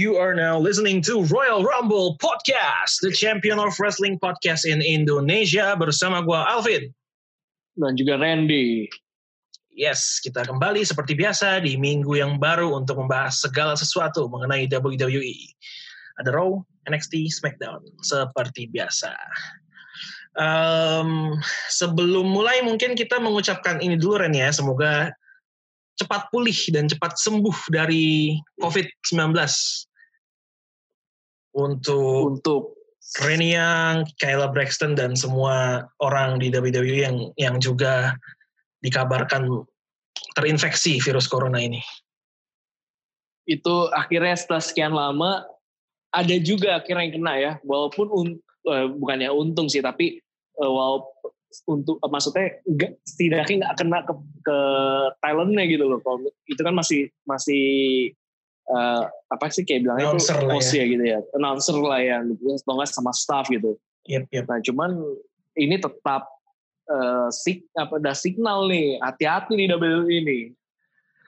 You are now listening to Royal Rumble Podcast, the champion of wrestling podcast in Indonesia bersama gua Alvin. Dan juga Randy. Yes, kita kembali seperti biasa di minggu yang baru untuk membahas segala sesuatu mengenai WWE. Ada Raw, NXT, SmackDown, seperti biasa. Um, sebelum mulai mungkin kita mengucapkan ini dulu Ren ya, semoga cepat pulih dan cepat sembuh dari COVID-19 untuk Untuk Renny Young, Kayla Braxton dan semua orang di WWE yang yang juga dikabarkan terinfeksi virus corona ini. itu akhirnya setelah sekian lama ada juga akhirnya yang kena ya. Walaupun un- eh, bukannya untung sih tapi eh, walaupun untuk eh, maksudnya enggak setidaknya nggak kena ke, ke talentnya gitu loh. Kalau itu kan masih masih eh, apa sih kayak bilangnya Announcer itu host ya. gitu ya. Announcer lah ya gitu. Atau nggak sama staff gitu. Yep, yep. Nah, cuman ini tetap eh, sig apa ada signal nih, hati-hati di WWE ini.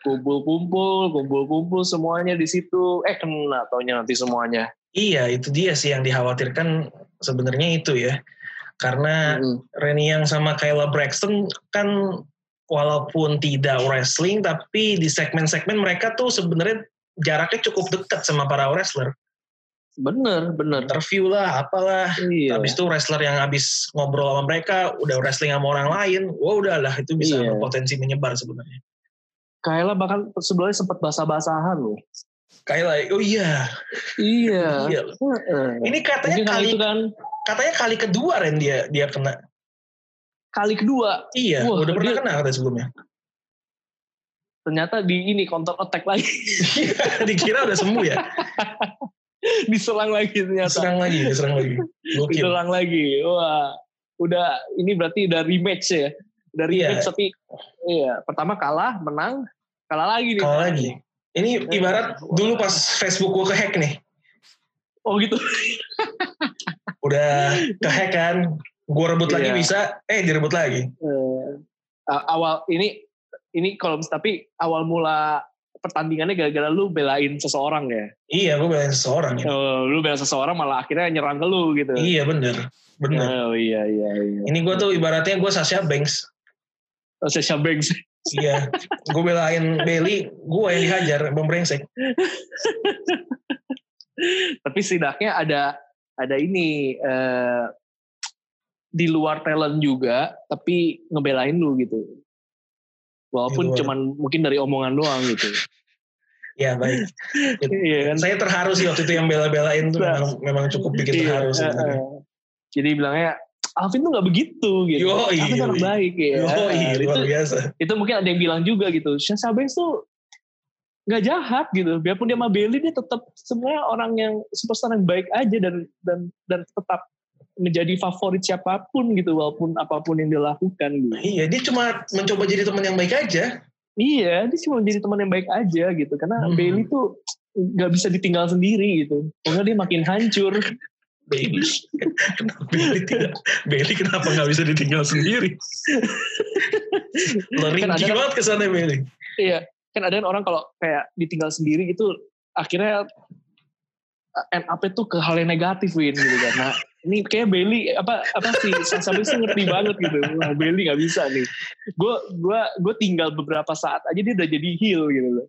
Kumpul-kumpul, kumpul-kumpul semuanya di situ. Eh kena taunya nanti semuanya. Iya, itu dia sih yang dikhawatirkan sebenarnya itu ya. Karena Mm-mm. Renny yang sama Kayla Braxton kan walaupun tidak wrestling tapi di segmen-segmen mereka tuh sebenarnya jaraknya cukup dekat sama para wrestler. Bener, bener. Interview lah, apalah. Iya. Habis itu wrestler yang habis ngobrol sama mereka udah wrestling sama orang lain, wah udahlah itu bisa Iya. berpotensi menyebar sebenarnya. Kayla bahkan sebelumnya sempat basah-basahan loh. Kayla, oh iya, Iya. iya. Ini katanya Mungkin kali kan katanya kali kedua Ren dia dia kena. kali kedua Iya, Wah, udah pernah dia- kena katanya sebelumnya. Ternyata di ini counter attack lagi Dikira udah sembuh ya. diserang lagi ternyata Diserang lagi, diserang lagi. Gokil. diserang lagi wah udah ini berarti udah rematch ya udah Iya. rematch tapi iya pertama kalah menang kalah lagi nih Kalau lagi. Ini ibarat dulu pas Facebook gua kehack nih. oh gitu Udah kehack kan. Gua rebut lagi Iya. bisa, eh direbut lagi. A- awal ini ini kalau tapi awal mula pertandingannya gara-gara lu belain seseorang ya Iya, gua belain seseorang ya. Oh, lu belain seseorang malah akhirnya nyerang ke lu gitu Iya bener, bener. oh iya iya iya Ini gue tuh ibaratnya gue Sasha Banks. oh, Sasha Banks Iya, gue belain Bailey, gue yang dihajar, emang brengsek. tapi setidaknya ada ada ini eh, di luar talent juga tapi ngebelain lu gitu walaupun luar. cuman mungkin dari omongan doang gitu Ya baik. iya kan Saya terharu sih waktu itu yang bela-belain tuh Nah. memang, memang cukup bikin Iya, terharu eh. jadi bilangnya Alvin tuh nggak begitu gitu Yoi, Alvin orang yoi. baik ya Yoi, itu, luar biasa. itu mungkin ada yang bilang juga gitu Sasha Banks tuh nggak jahat gitu biarpun dia sama Bailey dia tetap sebenarnya orang yang superstar yang baik aja dan dan dan tetap menjadi favorit siapa pun gitu walaupun apa pun yang dilakukan gitu. Iya, dia cuma mencoba jadi teman yang baik aja. Iya, dia cuma jadi teman yang baik aja gitu. Karena Hmm. Bailey tuh nggak bisa ditinggal sendiri gitu. Pokoknya dia makin hancur. Bailey, kenapa Bailey tidak? Bailey kenapa nggak bisa ditinggal sendiri? Lari Kan ada- banget kesannya Bailey. iya, kan ada orang kalau kayak ditinggal sendiri gitu akhirnya end up itu ke hal yang negatif Win gitu kan. Nah, ini kayak Bailey apa apa sih Banks tuh ngerti banget gitu. Wah, Bailey nggak bisa nih. Gue gua gue tinggal beberapa saat aja dia udah jadi heel gitu loh.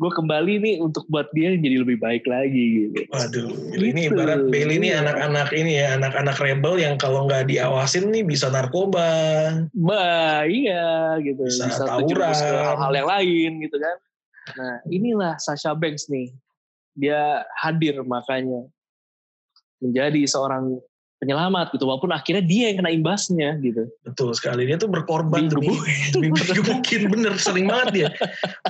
Gue kembali nih untuk buat dia jadi lebih baik lagi gitu. Waduh, ini Gitu. ibarat Bailey ini anak-anak ini ya, anak-anak rebel yang kalau nggak diawasin nih bisa narkoba. Bah, iya gitu. Bisa Bisa, tawuran. hal-hal yang lain gitu kan. Nah, inilah Sasha Banks nih. Dia hadir makanya menjadi seorang penyelamat gitu. Walaupun akhirnya dia yang kena imbasnya gitu. Betul sekali, dia tuh berkorban demi, demi digebukin, bener sering banget dia.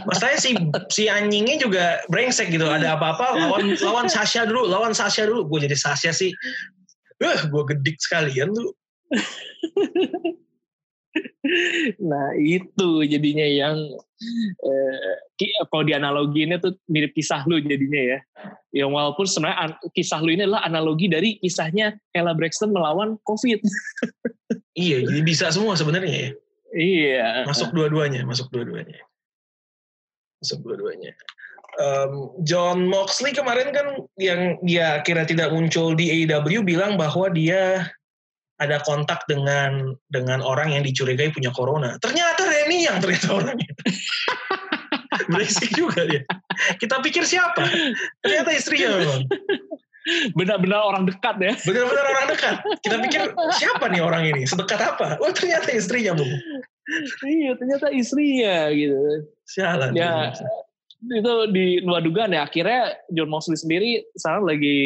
Masalahnya si si anjingnya juga brengsek gitu. Ada apa-apa lawan lawan Sasha dulu, lawan Sasha dulu. Gue jadi Sasha sih, eh gue gedik sekalian tuh. Nah, itu jadinya yang eh, kalau dianalogiinnya tuh mirip kisah lu jadinya ya. Yang walaupun sebenarnya kisah lu ini adalah analogi dari kisahnya Ella Braxton melawan COVID. Iya, jadi bisa semua sebenarnya ya. iya. Masuk dua-duanya, masuk dua-duanya. Masuk dua-duanya. um, John Moxley kemarin kan yang dia kira tidak muncul di AEW bilang bahwa dia ada kontak dengan dengan orang yang dicurigai punya corona. Ternyata Reni yang ternyata orangnya. Berisik juga dia. Kita pikir siapa? Ternyata istrinya memang. Benar-benar orang dekat ya. Benar-benar orang dekat. Kita pikir siapa nih orang ini? Sedekat apa? Oh ternyata istrinya bu. iya ternyata istrinya gitu. Sialan. Ya itu di luar dugaan ya. Akhirnya John Moxley sendiri sekarang lagi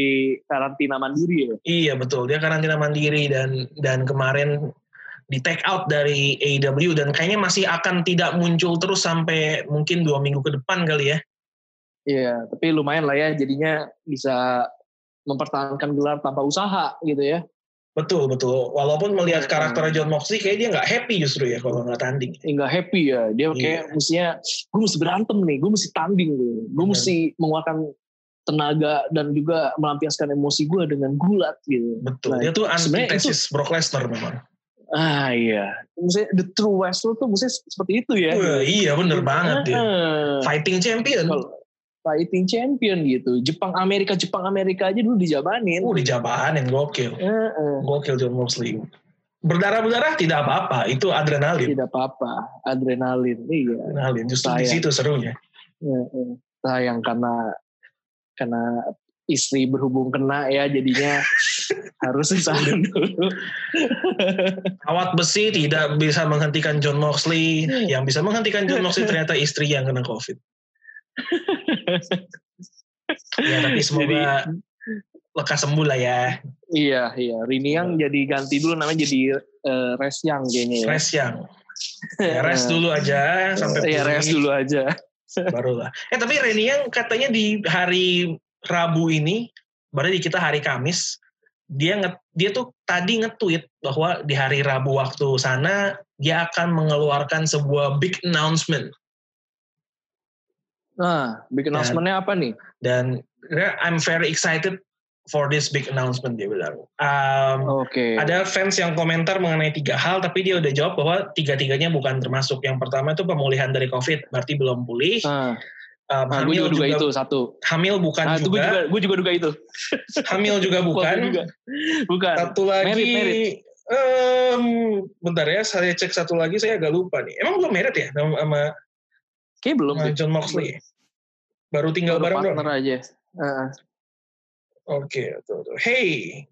karantina mandiri ya. Iya betul. Dia karantina mandiri dan dan kemarin di take out dari AEW dan kayaknya masih akan tidak muncul terus sampai mungkin dua minggu ke depan kali ya. Iya, tapi lumayan lah ya jadinya bisa mempertahankan gelar tanpa usaha gitu ya. Betul betul. Walaupun melihat karakter John Moxley kayak dia nggak happy justru ya kalau nggak tanding. Nggak happy ya. Dia Iya. kayak mestinya gue mesti berantem nih, gue mesti tanding nih, gue Benar. mesti mengeluarkan tenaga dan juga melampiaskan emosi gue dengan gulat gitu. Betul. Nah, dia tuh antitesis Brock Lesnar memang. Ah iya, maksudnya the true wrestler tuh mesti seperti itu ya. Wah, iya bener banget dia. Heeh. Fighting champion. Kalau fighting champion gitu. Jepang Amerika Jepang Amerika aja dulu dijabanin. Uh, dijabanin gokil. Heeh. Gokil John Moxley. Berdarah-berdarah tidak apa-apa, itu adrenalin. Tidak apa-apa, adrenalin. Iya. Adrenalin justru di Sayang. situ serunya. Heeh. Sayang karena karena istri berhubung kena ya jadinya harus usahain dulu. Kawat besi tidak bisa menghentikan John Moxley. Hmm. Yang bisa menghentikan John Moxley ternyata istri yang kena COVID. Ya, tapi semoga lekas sembuh lah ya. iya, iya. Rini yang jadi ganti dulu namanya jadi eh, Res Yang kayaknya ya. Rest yang. Ya, rest dulu aja sampai Iya, rest dulu aja. barulah. Eh tapi Reni yang katanya di hari Rabu ini, berarti di kita hari Kamis, dia nge, dia tuh tadi nge-tweet bahwa di hari Rabu waktu sana dia akan mengeluarkan sebuah big announcement Nah, Dan- announcement-nya apa nih? dan dia, I'm very excited for this big announcement dia bilang. Um, Oke. Ada fans yang komentar mengenai tiga hal, tapi dia udah jawab bahwa tiga-tiganya bukan termasuk. Yang pertama itu pemulihan dari COVID, berarti belum pulih. Nah, Um, nah gue hamil juga juga, itu satu. hamil bukan Nah, itu gue juga, juga, gue juga duga itu. hamil juga bukan. juga. Bukan. Satu lagi, Merit, merit. em, bentar ya, saya cek satu lagi, saya agak lupa nih. Emang belum merit ya sama, sama Kayak belum sih. John Moxley? Baru tinggal Baru bareng partner aja. Heeh. Oke, tuh. Hey,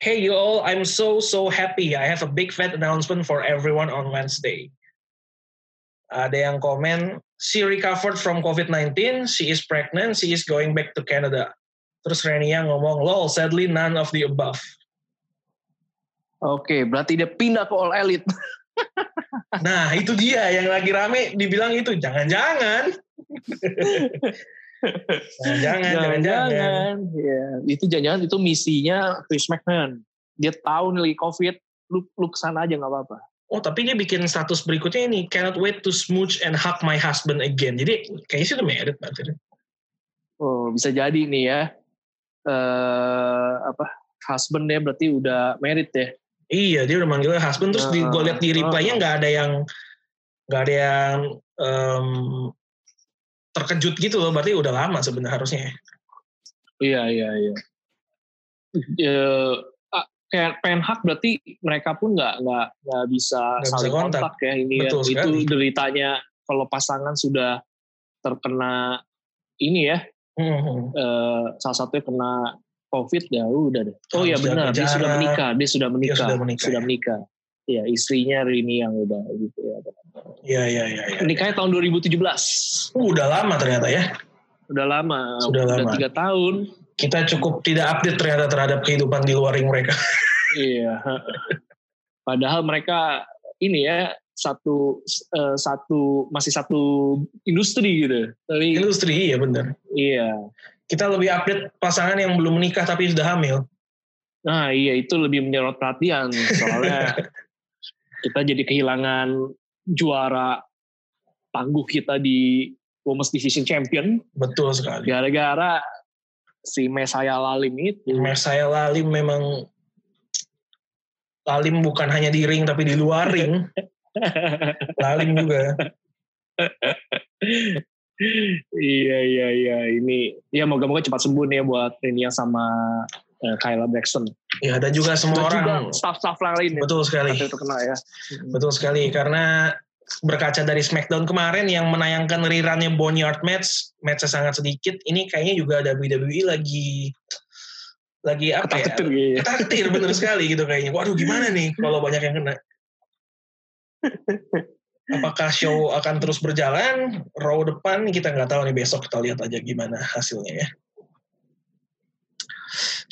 hey you all, I'm so so happy. I have a big fat announcement for everyone on Wednesday. Ada yang komen, she recovered from COVID-19, she is pregnant, she is going back to Canada. Terus Renia ngomong, lol, sadly none of the above. Oke, berarti dia pindah ke All Elite. Nah, itu dia yang lagi rame dibilang itu. Jangan-jangan. Jangan-jangan, jangan-jangan. Ya, itu jangan-jangan itu misinya Chris McMahon. Dia tahu nih lagi COVID, lu, lu ke sana aja nggak apa-apa. Oh, tapi dia bikin status berikutnya ini, cannot wait to smooch and hug my husband again. Jadi, kayaknya sih udah married berarti. Oh, bisa jadi nih ya. Eh apa husband ya berarti udah married ya. Iya, dia udah manggilnya husband. Terus di, gue liat di reply-nya nggak ada yang nggak ada yang em, terkejut gitu loh. Berarti udah lama sebenarnya harusnya. Iya, iya, iya. Eh, kayak pengen hak berarti mereka pun nggak nggak nggak bisa bisa saling kontak. kontak. ya ini ya. Itu deritanya kalau pasangan sudah terkena ini ya Hmm. eh, salah satunya kena COVID ya udah deh. Oh iya benar, dia sudah menikah, dia sudah menikah, sudah menikah, ya. menikah. Iya, istrinya Rini yang udah gitu ya. Iya, iya, iya. Ya. Nikahnya tahun 2017. Uh, udah lama ternyata ya. Udah lama, Sudah udah lama. tiga tahun. Kita cukup tidak update ternyata terhadap kehidupan di luar ring mereka. Iya. Padahal mereka ini ya satu eh, satu masih satu industri gitu. Tapi Industri, iya bener. iya. Kita lebih update pasangan yang belum menikah tapi sudah hamil. Nah iya itu lebih menyorot perhatian soalnya kita jadi kehilangan juara tangguh kita di Women's Division Champion Betul sekali. gara-gara si Mesaya Lalim itu. Mes saya Lalim memang Lalim bukan hanya di ring tapi di luar ring. Lalim juga. iya iya iya ini ya moga-moga cepat sembuh nih ya buat Renia sama uh, Kyla Braxton. Ya dan juga semua Dan orang. staff-staff lain ya. Betul sekali. Sampai terkena ya. Betul sekali karena berkaca dari SmackDown kemarin yang menayangkan rerunnya Boneyard match, matchnya sangat sedikit. Ini kayaknya juga WWE lagi lagi apa ya? Gitu ya. Ketar-ketir bener sekali gitu kayaknya. Waduh gimana nih kalau banyak yang kena? Apakah show akan terus berjalan? Raw depan kita nggak tahu nih besok kita lihat aja gimana hasilnya ya.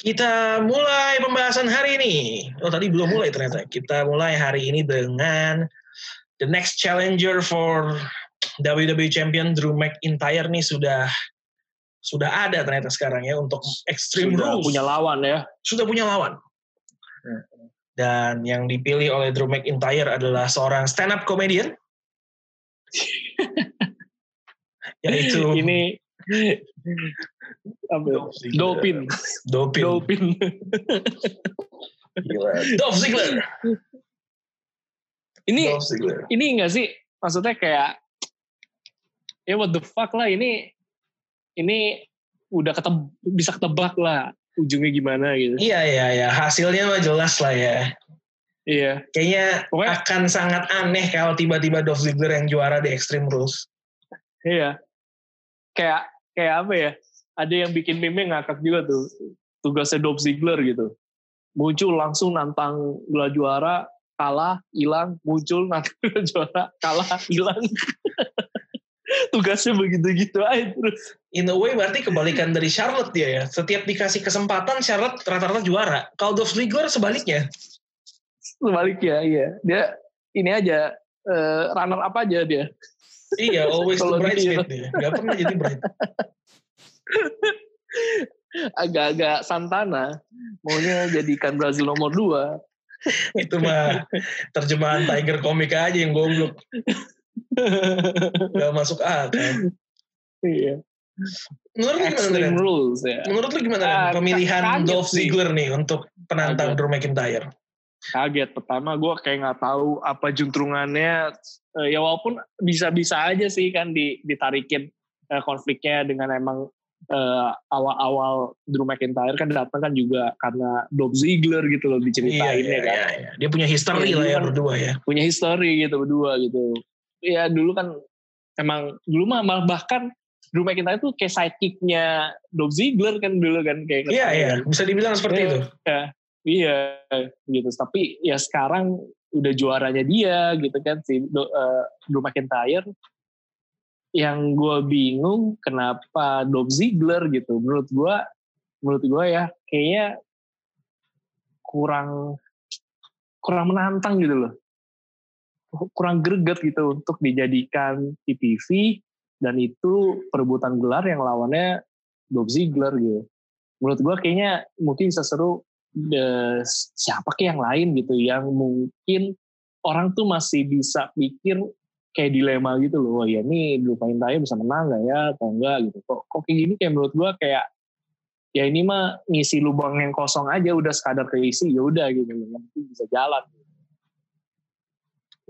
Kita mulai pembahasan hari ini. Oh tadi belum mulai ternyata. Kita mulai hari ini dengan the next challenger for WWE Champion Drew McIntyre nih sudah sudah ada ternyata sekarang ya untuk Extreme Sudah Rules. punya lawan ya. Sudah punya lawan. Dan yang dipilih oleh Drew McIntyre adalah seorang stand up comedian. Yaitu Ini apa? ya? Dopin. Dopin. Dopin. Dolph Ziggler. ini Dolph Ziggler. ini enggak sih maksudnya kayak ya what the fuck lah ini ini udah keteb, bisa ketebak lah ujungnya gimana gitu. Iya iya iya hasilnya mah jelas lah ya. Iya. Kayaknya Pokoknya- akan sangat aneh kalau tiba-tiba Dolph Ziggler yang juara di Extreme Rules. Iya. Kayak kayak apa ya? Ada yang bikin meme ngakak juga tuh. Tugasnya Dolph Ziggler gitu. Muncul langsung nantang gelar juara, kalah, hilang, muncul nantang gelar juara, kalah, hilang. Tugasnya begitu-gitu aja terus. In a way berarti kebalikan dari Charlotte dia ya. Setiap dikasih kesempatan Charlotte rata-rata juara. Kalau Dolph Ziggler sebaliknya. Sebaliknya, iya. Dia ini aja eh, runner apa aja dia. Iya, always the Kalau bridesmaid dia. Gak pernah jadi bride. Agak-agak Santana maunya jadikan Brazil nomor dua. Itu mah terjemahan Tiger Comic aja yang goblok. Gak masuk akal. Iya. Menurut lu gimana, rules ya. Menurut lu gimana? Ah, pemilihan Dolph sih. Ziggler nih untuk penantang. Drew McIntyre? Kaget pertama gue kayak nggak tahu apa juntrungannya Eh, ya walaupun bisa-bisa aja sih kan di, ditarikin eh, konfliknya dengan emang eh, awal-awal Drew McIntyre kan datang kan juga karena Dolph Ziggler gitu loh diceritain iya, ya kan iya, iya. Dia punya history Iya, lah ya kan- berdua ya. punya history gitu berdua gitu ya dulu kan emang dulu mah malah bahkan Drew McIntyre tuh kayak sidekicknya Dolph Ziggler kan dulu kan kayak Iya, iya. kan. Bisa dibilang seperti Iya. itu. Iya gitu. Tapi ya sekarang udah juaranya dia gitu kan si Do- eh, Drew McIntyre. Yang gue bingung kenapa Dolph Ziggler gitu. Menurut gue, menurut gue ya kayaknya kurang kurang menantang gitu loh. Kurang greget gitu untuk dijadikan di TV dan itu perebutan gelar yang lawannya Dolph Ziggler gitu. Menurut gue kayaknya mungkin bisa seru siapa ke yang lain gitu yang mungkin orang tuh masih bisa pikir kayak dilema gitu loh. Wah ya ini Drew McIntyre bisa menang gak ya atau enggak gitu. Kok, kok kayak gini kayak menurut gue kayak ya ini mah ngisi lubang yang kosong aja udah sekadar keisi ya udah gitu. Yang penting bisa jalan.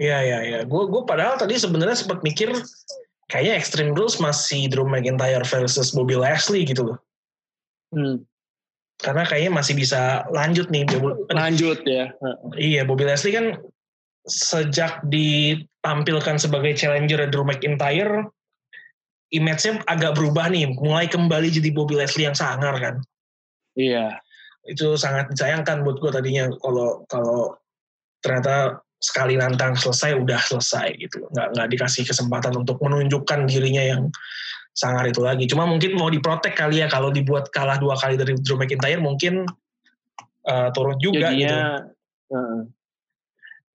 Iya, iya, iya. Gue gue padahal tadi sebenarnya sempat mikir kayaknya Extreme Rules masih Drew McIntyre versus Bobby Lashley gitu loh. Hmm. Karena kayaknya masih bisa lanjut nih. Lanjut ya. Iya, Bobby Lashley kan sejak ditampilkan sebagai challenger Drew McIntyre, image-nya agak berubah nih. Mulai kembali jadi Bobby Lashley yang sangar kan. Iya. Itu sangat disayangkan buat gue tadinya kalau kalau ternyata sekali nantang selesai udah selesai gitu nggak nggak dikasih kesempatan untuk menunjukkan dirinya yang sangar itu lagi cuma mungkin mau diprotek kali ya kalau dibuat kalah dua kali dari Drew McIntyre mungkin uh, turun juga gitu Jadinya heeh.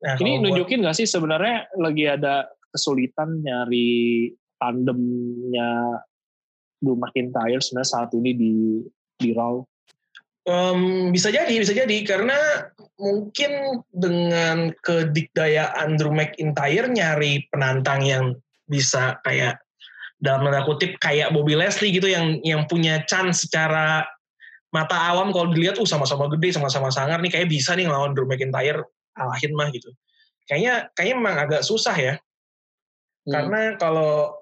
nah, Ini buat- nunjukin gak sih sebenarnya lagi ada kesulitan nyari tandemnya Drew McIntyre sebenarnya saat ini di di Raw. Em, bisa jadi, bisa jadi karena mungkin dengan kedikdayaan Drew McIntyre nyari penantang yang bisa kayak dalam tanda kutip kayak Bobby Leslie gitu yang yang punya chance secara mata awam kalau dilihat uh sama-sama gede sama-sama sangar nih kayak bisa nih ngelawan Drew McIntyre alahin mah gitu. Kayaknya kayaknya memang agak susah ya. Hmm. Karena kalau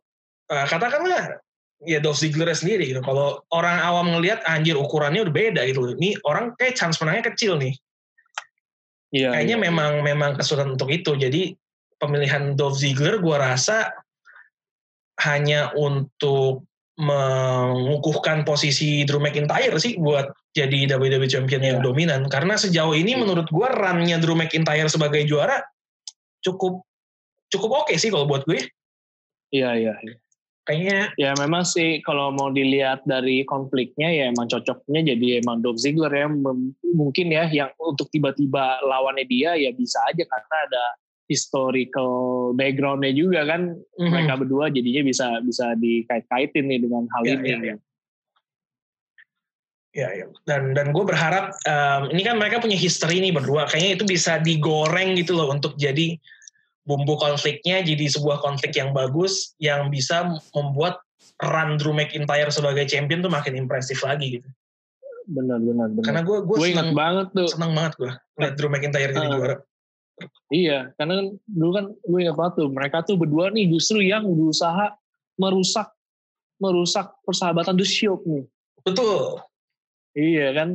uh, katakanlah ya Dolph Ziggler sendiri gitu. Kalau orang awam ngelihat anjir ukurannya udah beda gitu. Ini orang kayak chance menangnya kecil nih. Iya. Kayaknya iya. memang memang kesulitan untuk itu. Jadi pemilihan Dolph Ziggler gue rasa hanya untuk mengukuhkan posisi Drew McIntyre sih buat jadi WWE Champion yeah. yang iya. dominan. Karena sejauh ini menurut gue runnya Drew McIntyre sebagai juara cukup cukup oke okay sih kalau buat gue. Iya iya. iya. Kayaknya ya memang sih kalau mau dilihat dari konfliknya ya emang cocoknya jadi emang Dolph Ziggler ya mungkin ya yang untuk tiba-tiba lawannya dia ya bisa aja karena ada historical backgroundnya juga kan mm-hmm. mereka berdua jadinya bisa bisa dikait-kaitin nih dengan hal ya, ini. Ya, ya. Ya, ya. dan dan gue berharap um, ini kan mereka punya history nih berdua, kayaknya itu bisa digoreng gitu loh untuk jadi bumbu konfliknya jadi sebuah konflik yang bagus yang bisa membuat run Drew McIntyre sebagai champion tuh makin impresif lagi gitu. Benar benar benar. Karena gue gue seneng banget tuh. Seneng banget gue lihat Drew McIntyre jadi uh, juara. Iya, karena kan dulu kan gue ingat banget tuh, mereka tuh berdua nih justru yang berusaha merusak merusak persahabatan The Shield nih. Betul. Iya kan,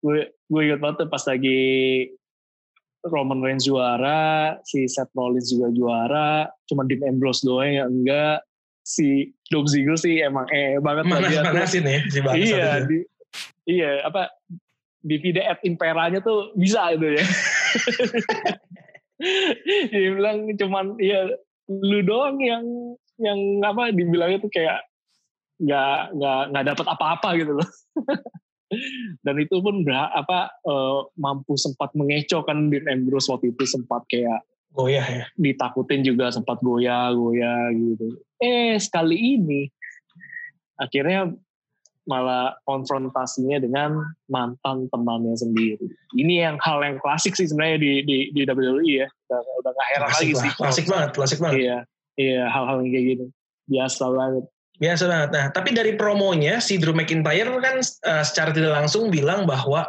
gue gue ingat banget tuh pas lagi Roman Reigns juara, si Seth Rollins juga juara, cuma Dean Ambrose doang yang enggak. Si Dolph Ziggler sih emang eh banget Manas, dia ya si Iya, di, iya apa di video at imperanya tuh bisa itu ya. dia bilang cuman ya lu doang yang yang apa dibilangnya tuh kayak nggak nggak nggak dapat apa-apa gitu loh. Dan itu pun berha, apa uh, mampu sempat mengecoh kan Dean Ambrose waktu itu sempat kayak goyah ya? ditakutin juga sempat goyah goyah gitu. Eh sekali ini akhirnya malah konfrontasinya dengan mantan temannya sendiri. Ini yang hal yang klasik sih sebenarnya di di, di WWE ya. Udah, udah gak heran lagi lah. sih. Klasik banget, klasik banget. Iya, iya hal-hal yang kayak gini. Biasa banget. Biasa banget. Nah, tapi dari promonya si Drew McIntyre kan uh, secara tidak langsung bilang bahwa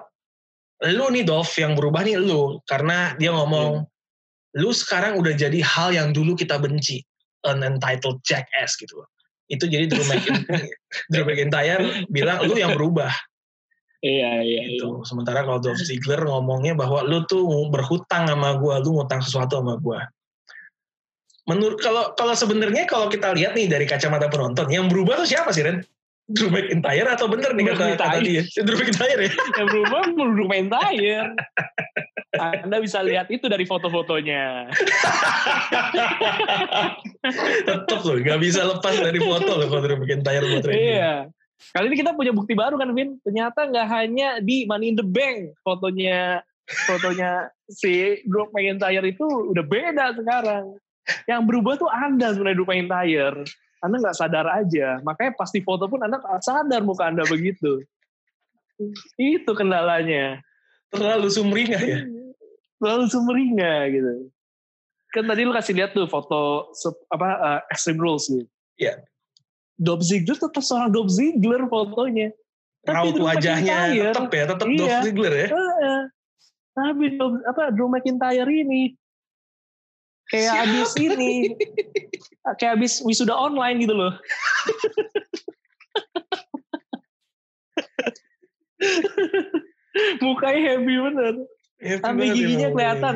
lu nih Dolph yang berubah nih lu karena dia ngomong hmm. lu sekarang udah jadi hal yang dulu kita benci, an entitled jackass gitu itu jadi Drew McIntyre, Drew McIntyre bilang lu yang berubah. Iya iya. Itu. Iya. Sementara kalau Dolph Ziggler ngomongnya bahwa lu tuh berhutang sama gua, lu ngutang sesuatu sama gua. Menurut kalau kalau sebenarnya kalau kita lihat nih dari kacamata penonton, yang berubah tuh siapa sih Ren? Drew McIntyre atau bener nih kata, kata dia? Drew McIntyre ya? yang berubah Drew McIntyre. Anda bisa lihat itu dari foto-fotonya. Tetap loh, gak bisa lepas dari foto loh kalau Drew McIntyre buat Iya. Kali ini kita punya bukti baru kan, Vin? Ternyata nggak hanya di Money in the Bank fotonya fotonya si Drew McIntyre itu udah beda sekarang. Yang berubah tuh Anda sebenarnya Drew McIntyre. Anda nggak sadar aja. Makanya pasti foto pun Anda nggak sadar muka Anda begitu. Itu kendalanya. Terlalu sumringah ya? Terlalu sumringah gitu. Kan tadi lu kasih lihat tuh foto apa uh, Extreme Rules gitu. Iya. Dolph Ziggler tetap seorang Dolph Ziggler fotonya. Raut wajahnya tetap ya, tetap iya. Dolph Ziggler ya. Uh, tapi apa Drew McIntyre ini kayak Siapa? abis ini kayak abis wisuda online gitu loh mukanya happy bener happy sampai giginya kelihatan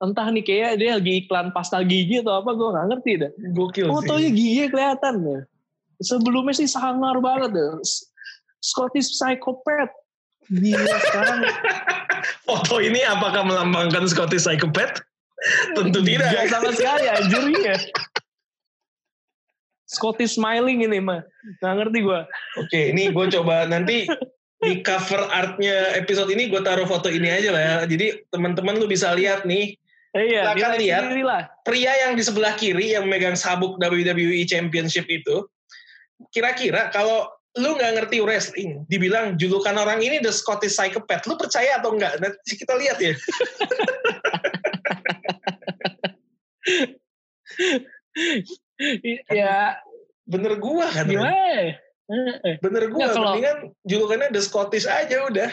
entah nih kayak dia lagi iklan pasta gigi atau apa gue nggak ngerti dah gokil fotonya giginya kelihatan ya sebelumnya sih sangar banget deh Scottish Psychopath Gila sekarang foto ini apakah melambangkan Scottish Psychopath Tentu tidak. Gak sama sekali anjir ya. Scottish smiling ini mah. Gak ngerti gue. Oke, ini gue coba nanti di cover artnya episode ini gue taruh foto ini aja lah ya. Jadi teman-teman lu bisa lihat nih. Iya, akan lihat pria yang di sebelah kiri yang megang sabuk WWE Championship itu. Kira-kira kalau lu nggak ngerti wrestling, dibilang julukan orang ini the Scottish Psychopath, lu percaya atau enggak? Nanti kita lihat ya. ya bener gua kan gimana? Bener gua Nggak, kalau, mendingan julukannya The Scottish aja udah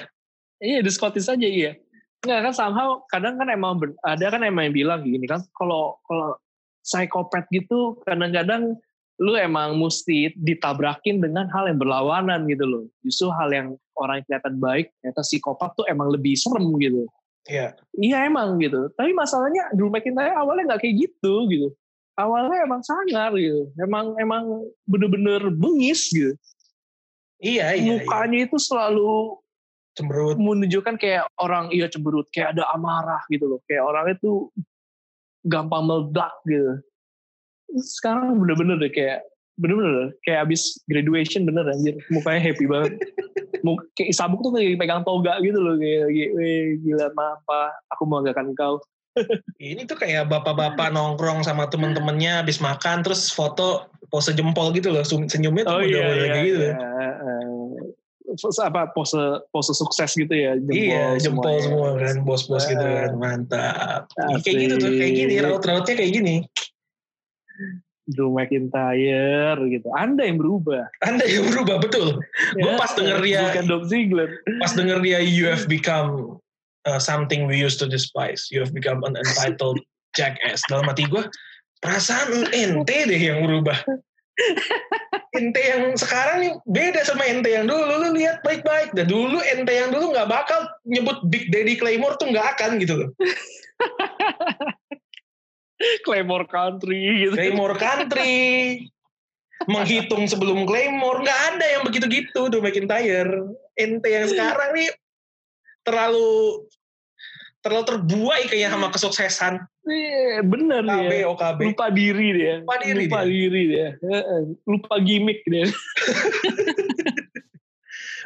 iya The Scottish aja iya Nggak kan somehow kadang kan emang ada kan emang yang bilang gini kan kalau kalau psikopat gitu kadang-kadang lu emang mesti ditabrakin dengan hal yang berlawanan gitu loh. Justru hal yang orang yang kelihatan baik, ternyata psikopat tuh emang lebih serem gitu. Iya. Iya emang gitu. Tapi masalahnya Drew McIntyre awalnya nggak kayak gitu gitu. Awalnya emang sangar gitu. Emang emang bener-bener bengis gitu. Iya, iya. Mukanya itu selalu Cemberut. menunjukkan kayak orang iya cemberut, kayak ada amarah gitu loh. Kayak orang itu gampang meledak gitu. Sekarang bener-bener deh kayak bener-bener kayak abis graduation bener anjir mukanya happy banget Muk, kayak sabuk tuh kayak pegang toga gitu loh kayak gila maaf pak aku membanggakan kau Ini tuh kayak bapak-bapak nongkrong sama temen-temennya habis makan terus foto pose jempol gitu loh. Senyumnya tuh oh udah iya udah iya, kayak gitu. iya. Eh, pose apa pose pose sukses gitu ya jempol iya, jempol semuanya. semua kan, bos-bos gitu Eh, kan, mantap. asik. Kayak gitu tuh, kayak gini, raut-rautnya kayak gini. Drew McIntyre gitu anda yang berubah Anda yang berubah betul. Gue Ya, pas denger dia, bukan Dolph Ziggler pas denger dia, you have become uh, something we used to despise. You have become an entitled jackass. Dalam hati gue, perasaan ente deh yang berubah. ente yang sekarang nih beda sama ente yang dulu. Lu lihat baik-baik. Dan dulu ente yang dulu nggak bakal nyebut Big Daddy Claymore tuh nggak akan gitu loh. Claymore Country gitu Claymore Country. Menghitung sebelum Claymore. Nggak ada yang begitu-gitu tuh McIntyre. Ente yang sekarang nih terlalu terlalu terbuai kayaknya sama kesuksesan. Iya, bener OKB, ya OKB. lupa diri dia Lupa diri lupa dia. diri dia lupa gimmick dia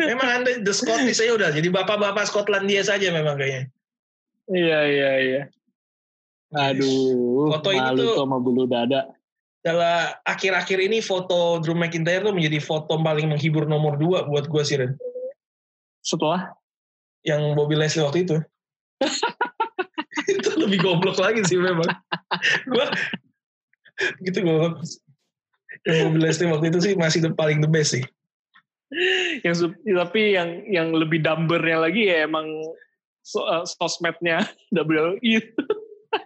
Memang anda the Scottish saya udah jadi bapak-bapak Skotlandia saja memang kayaknya. iya iya iya aduh Foto malu tuh- tuh sama bulu dada Dalam akhir-akhir ini foto Drew McIntyre tuh menjadi foto paling menghibur nomor dua buat gue sih Ren. setelah Yang Bobby Leslie waktu itu. itu lebih goblok lagi sih memang. gue gitu goblok. Yang Bobby Leslie waktu itu sih masih the, paling the best sih. yang tapi yang yang lebih dumbernya lagi ya emang so- eh, sosmednya WWE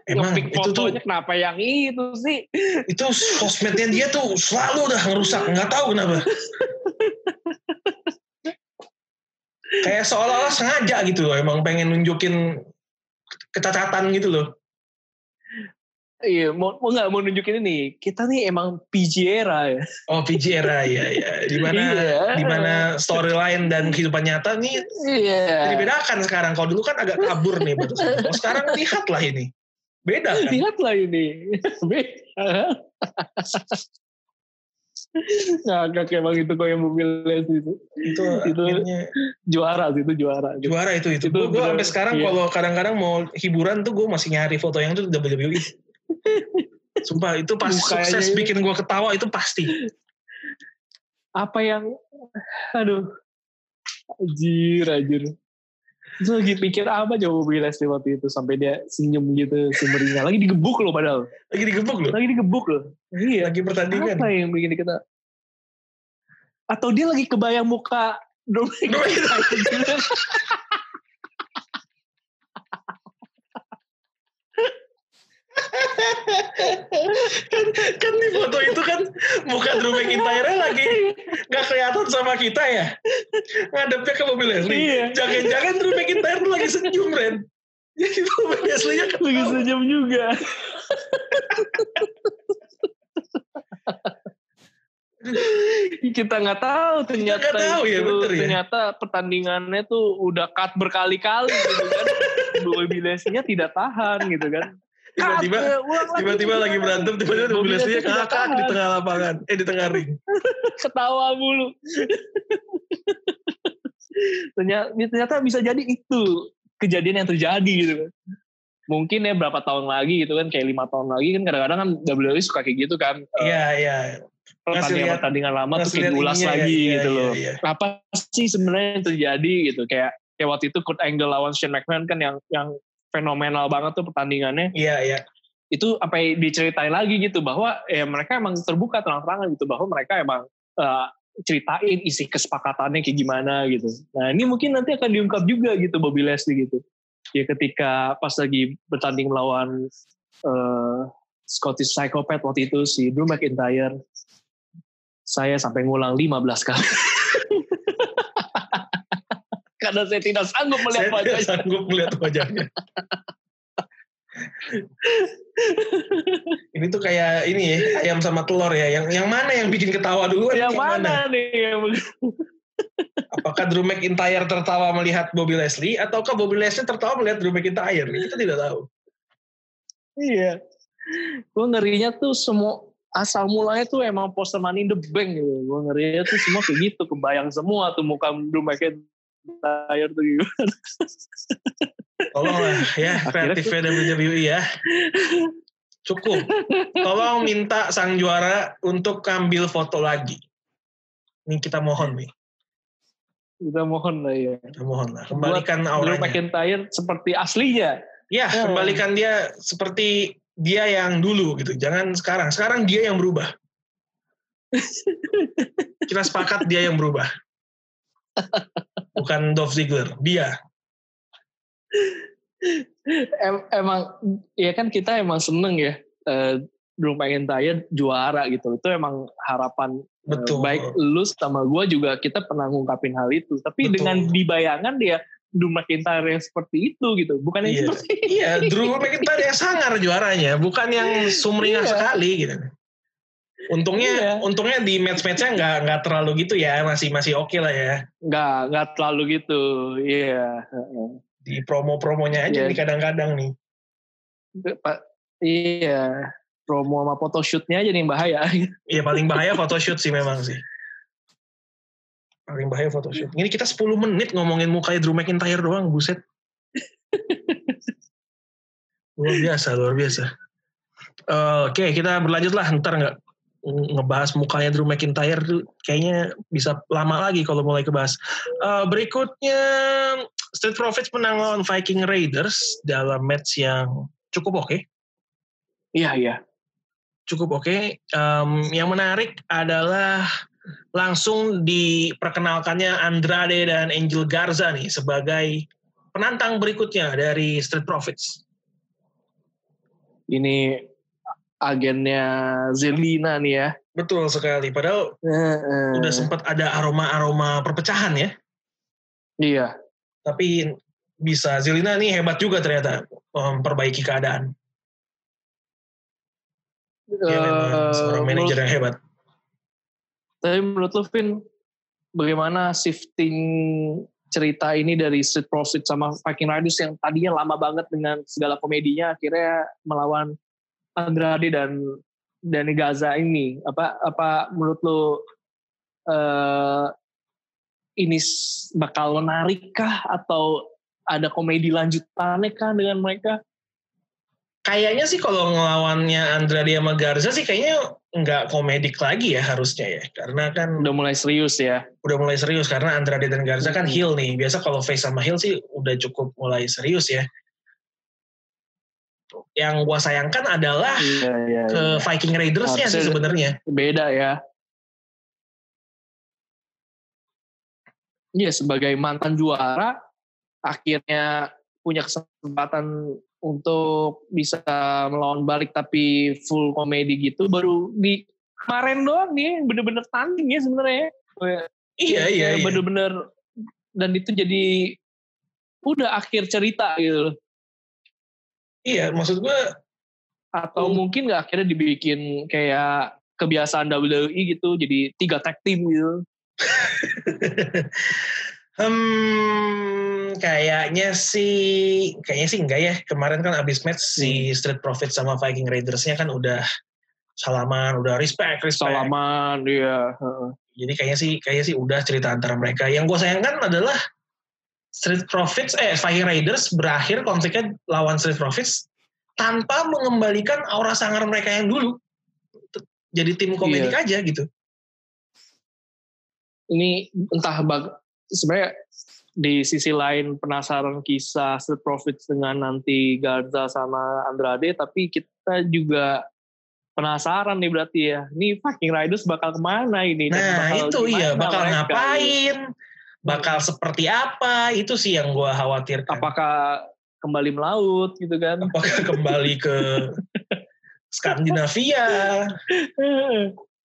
Emang itu tuh kenapa yang itu sih itu sosmednya dia tuh selalu udah ngerusak nggak tahu kenapa kayak seolah-olah sengaja gitu loh emang pengen nunjukin kecacatan gitu loh. Iya mau mau nggak mau nunjukin ini? Kita nih emang PG era ya. Oh PG era ya ya di mana Iya. di mana storyline dan kehidupan nyata nih iya. dibedakan sekarang. Kalau dulu kan agak kabur nih batasannya. kalau sekarang lihatlah ini. Beda kan? Lihatlah ini. Beda ngakak emang itu kok yang mobil les itu. Itu itu akhirnya juara sih itu juara. Juara itu itu, Itu gue sampai sekarang iya. kalau kadang-kadang mau hiburan tuh gue masih nyari foto yang itu WWE sumpah itu pas Mukanya sukses itu. bikin gue ketawa itu pasti. Apa yang aduh. Anjir anjir Terus lagi pikir apa coba mobil les waktu itu? Sampai dia senyum gitu sumringah. Lagi digebuk loh padahal. Lagi digebuk loh? Lagi digebuk loh. Iya. Lagi pertandingan. Apa yang bikin kita? Atau dia lagi kebayang muka Dominic Dominic. kan, kan di foto itu kan muka Drew McIntyre lagi. Gak kelihatan sama kita ya. Ngadepnya ke mobil Leslie. Iya. jangan-jangan Drew McIntyre tuh lagi senyum Ren. Jadi mobil Leslie-nya lagi ketawa senyum juga. Kita nggak tahu ternyata nggak tahu ya, itu, bener ya. ternyata pertandingannya tuh udah cut berkali-kali gitu kan. Bobby Leslie-nya tidak tahan gitu kan Tiba-tiba- ya, tiba-tiba lagi berantem tiba-tiba mobil Leslie ngakak di tengah lapangan. Eh di tengah ring. Ketawa mulu. Ternyata, ternyata bisa jadi itu kejadian yang terjadi gitu kan. Mungkin ya berapa tahun lagi gitu kan kayak lima tahun lagi kan kadang-kadang kan WWE suka kayak gitu kan. Eh, iya. Iya Ngasih lihat- pertandingan-pertandingan lama tuh kayak ininya ya, lagi iya, gitu iya, loh. iya. apa sih sebenarnya yang terjadi gitu? Kayak kayak waktu itu Kurt Angle lawan Shane McMahon kan yang yang fenomenal banget tuh pertandingannya iya iya itu apa yang diceritain lagi gitu bahwa ya mereka emang terbuka terang-terangan gitu bahwa mereka emang eh, ceritain isi kesepakatannya kayak gimana gitu. Nah ini mungkin nanti akan diungkap juga gitu Bobby Leslie gitu. Ya ketika pas lagi bertanding melawan eh, Scottish Psychopath waktu itu si Drew McIntyre Saya sampai ngulang 15 kali. Karena saya tidak sanggup melihat Saya tidak wajahnya. sanggup melihat wajahnya. ini tuh kayak ini ya, ayam sama telur ya. Yang yang mana yang bikin ketawa duluan? Yang mana nih? Yang Apakah Drew McIntyre tertawa melihat Bobby Leslie ataukah Bobby Leslie tertawa melihat Drew McIntyre? Kita tidak tahu. Iya. Gue ngerinya tuh semua asal mulanya tuh emang poster Money in the Bank gitu. Gue ngerinya tuh semua kayak gitu. Kebayang semua tuh muka Drew McIntyre tuh gitu. Tolonglah ya Akhirnya kreatif WWE ya. Cukup. Tolong minta sang juara untuk ambil foto lagi. Ini kita mohon nih. Kita mohon lah ya. Kita mohon lah. Kembalikan Drew auranya. McIntyre seperti aslinya. Ya, Ya. kembalikan dia seperti dia yang dulu gitu. Jangan sekarang. Sekarang dia yang berubah. Kita sepakat dia yang berubah. Bukan Dolph Ziggler, dia. Em- emang ya kan kita emang seneng ya Drew McIntyre juara gitu. Itu emang harapan eh, Betul. baik lu sama gue juga kita pernah ngungkapin hal itu. Tapi Betul. dengan dibayangan dia Drew McIntyre yang seperti itu gitu, bukan yang Iya. seperti Iya, Drew McIntyre yang sangar juaranya, bukan yang sumringah Iya. sekali gitu. Untungnya, Iya. untungnya di match-matchnya nggak nggak terlalu gitu ya, masih masih oke lah ya. nggak nggak terlalu gitu. Iya. heeh. Di promo-promonya aja Iya. nih kadang-kadang nih. Pak, iya. Promo sama photoshootnya aja nih yang bahaya. Iya paling bahaya photoshoot sih memang sih. Paling bahaya photoshoot. Ini kita 10 menit ngomongin mukanya Drew McIntyre doang, buset. luar biasa, luar biasa. Eh, Oke, kita berlanjut lah. Ntar nggak ngebahas mukanya Drew McIntyre tuh kayaknya bisa lama lagi kalau mulai kebahas. Eh, berikutnya Street Profits menang lawan Viking Raiders dalam match yang cukup oke. Iya iya. cukup oke. Em, yang menarik adalah langsung diperkenalkannya Andrade dan Angel Garza nih sebagai penantang berikutnya dari Street Profits. Ini agennya Zelina nih ya. Betul sekali. Padahal Heeh. udah sempat ada aroma-aroma perpecahan ya. Iya. Tapi bisa Zelina nih hebat juga ternyata memperbaiki keadaan. Dia memang Eh, seorang manajer yang hebat. Tapi menurut lu, Vin, bagaimana shifting cerita ini dari Street Profit sama Viking Raiders yang tadinya lama banget dengan segala komedinya, akhirnya melawan Andrade dan Danny Gaza ini? Apa apa menurut lu eh, ini bakal menarik kah atau ada komedi lanjutannya kah dengan mereka? Kayaknya sih kalau ngelawannya Andrade sama Garza sih kayaknya nggak komedik lagi ya harusnya ya. Karena kan Udah mulai serius ya? udah mulai serius karena Andrade dan Garza kan Hmm. heel nih. Biasa kalau face sama heel sih udah cukup mulai serius ya. Yang gua sayangkan adalah Iya, iya. ke iya. Viking Raiders-nya sih sebenarnya. beda ya. Iya sebagai mantan juara akhirnya punya kesempatan untuk bisa melawan balik tapi full komedi gitu baru di kemarin doang nih bener-bener tanding ya sebenarnya. Iya iya iya. Bener-bener dan itu jadi udah akhir cerita gitu. loh. Iya, maksud gua Atau Hmm. mungkin nggak akhirnya dibikin kayak kebiasaan WWE gitu jadi tiga tag team gitu. hmm, kayaknya sih kayaknya sih enggak ya. Kemarin kan abis match si Hmm. Street Profits sama Viking Raiders-nya kan udah salaman, udah respect, respect. Salaman dia. heeh. Jadi kayaknya sih kayaknya sih udah cerita antara mereka. Yang gue sayangkan adalah Street Profits eh Viking Raiders berakhir konfliknya lawan Street Profits tanpa mengembalikan aura sangar mereka yang dulu. Jadi tim komedik Iya. aja gitu. Ini entah bag sebenarnya di sisi lain penasaran kisah Street Profits dengan nanti Garza sama Andrade, tapi kita juga penasaran nih berarti ya. Ini Viking Raiders bakal ke mana ini? Dan Nah bakal itu iya bakal mereka, ngapain, bakal seperti apa itu sih yang gue khawatirkan. Apakah kembali melaut gitu kan? Apakah kembali ke Skandinavia?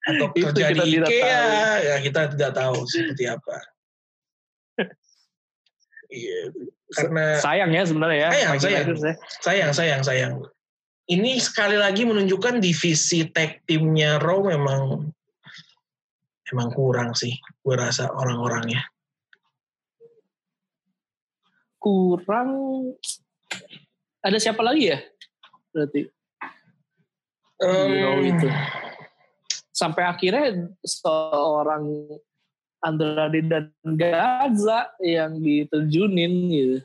atau Itu kerja kita di IKEA tahu. ya kita tidak tahu seperti apa. Iya, karena sayang ya sebenarnya ya. Sayang, sayang. Ya. sayang sayang sayang. Ini sekali lagi menunjukkan divisi tag timnya Raw memang memang kurang sih, gue rasa orang-orangnya. Kurang ada siapa lagi ya? Berarti Em, di Raw itu. Sampai akhirnya seorang Andrade dan Gaza yang diterjunin gitu.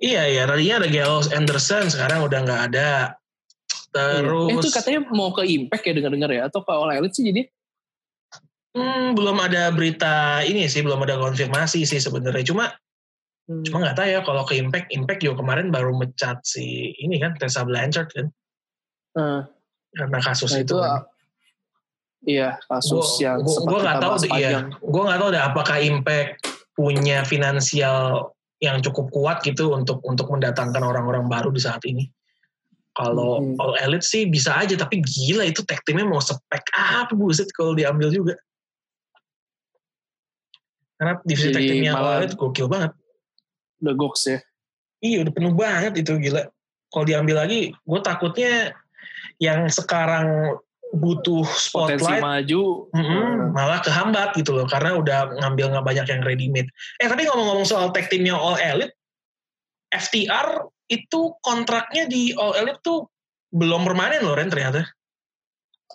Iya iya, tadinya ada Gallows Anderson, sekarang udah nggak ada. Terus Eh, itu katanya mau ke Impact ya dengar-dengar ya atau ke All Elite sih jadi Hmm, belum ada berita ini sih, belum ada konfirmasi sih sebenarnya. Cuma hmm, cuma nggak tahu ya kalau ke Impact, Impact juga kemarin baru mecat si ini kan Tessa Blanchard kan. Eh, karena kasus nah itu. itu kan. iya kasus yang gue sempat gue nggak kita tahu iya. gue nggak tahu deh apakah Impact punya finansial yang cukup kuat gitu untuk untuk mendatangkan orang-orang baru di saat ini. Kalau Hmm. All Elite sih bisa aja tapi gila itu tag timnya mau spek apa buset kalau diambil juga. Karena divisi Jadi tag timnya All Elite gokil banget The Gox ya. iya udah penuh banget itu gila kalau diambil lagi gue takutnya yang sekarang butuh Potensi spotlight maju. Mm-mm, malah kehambat gitu loh karena udah ngambil nggak banyak yang ready made. Eh tapi ngomong-ngomong soal tag timnya All Elite, FTR itu kontraknya di All Elite tuh belum permanen loh Ren ternyata.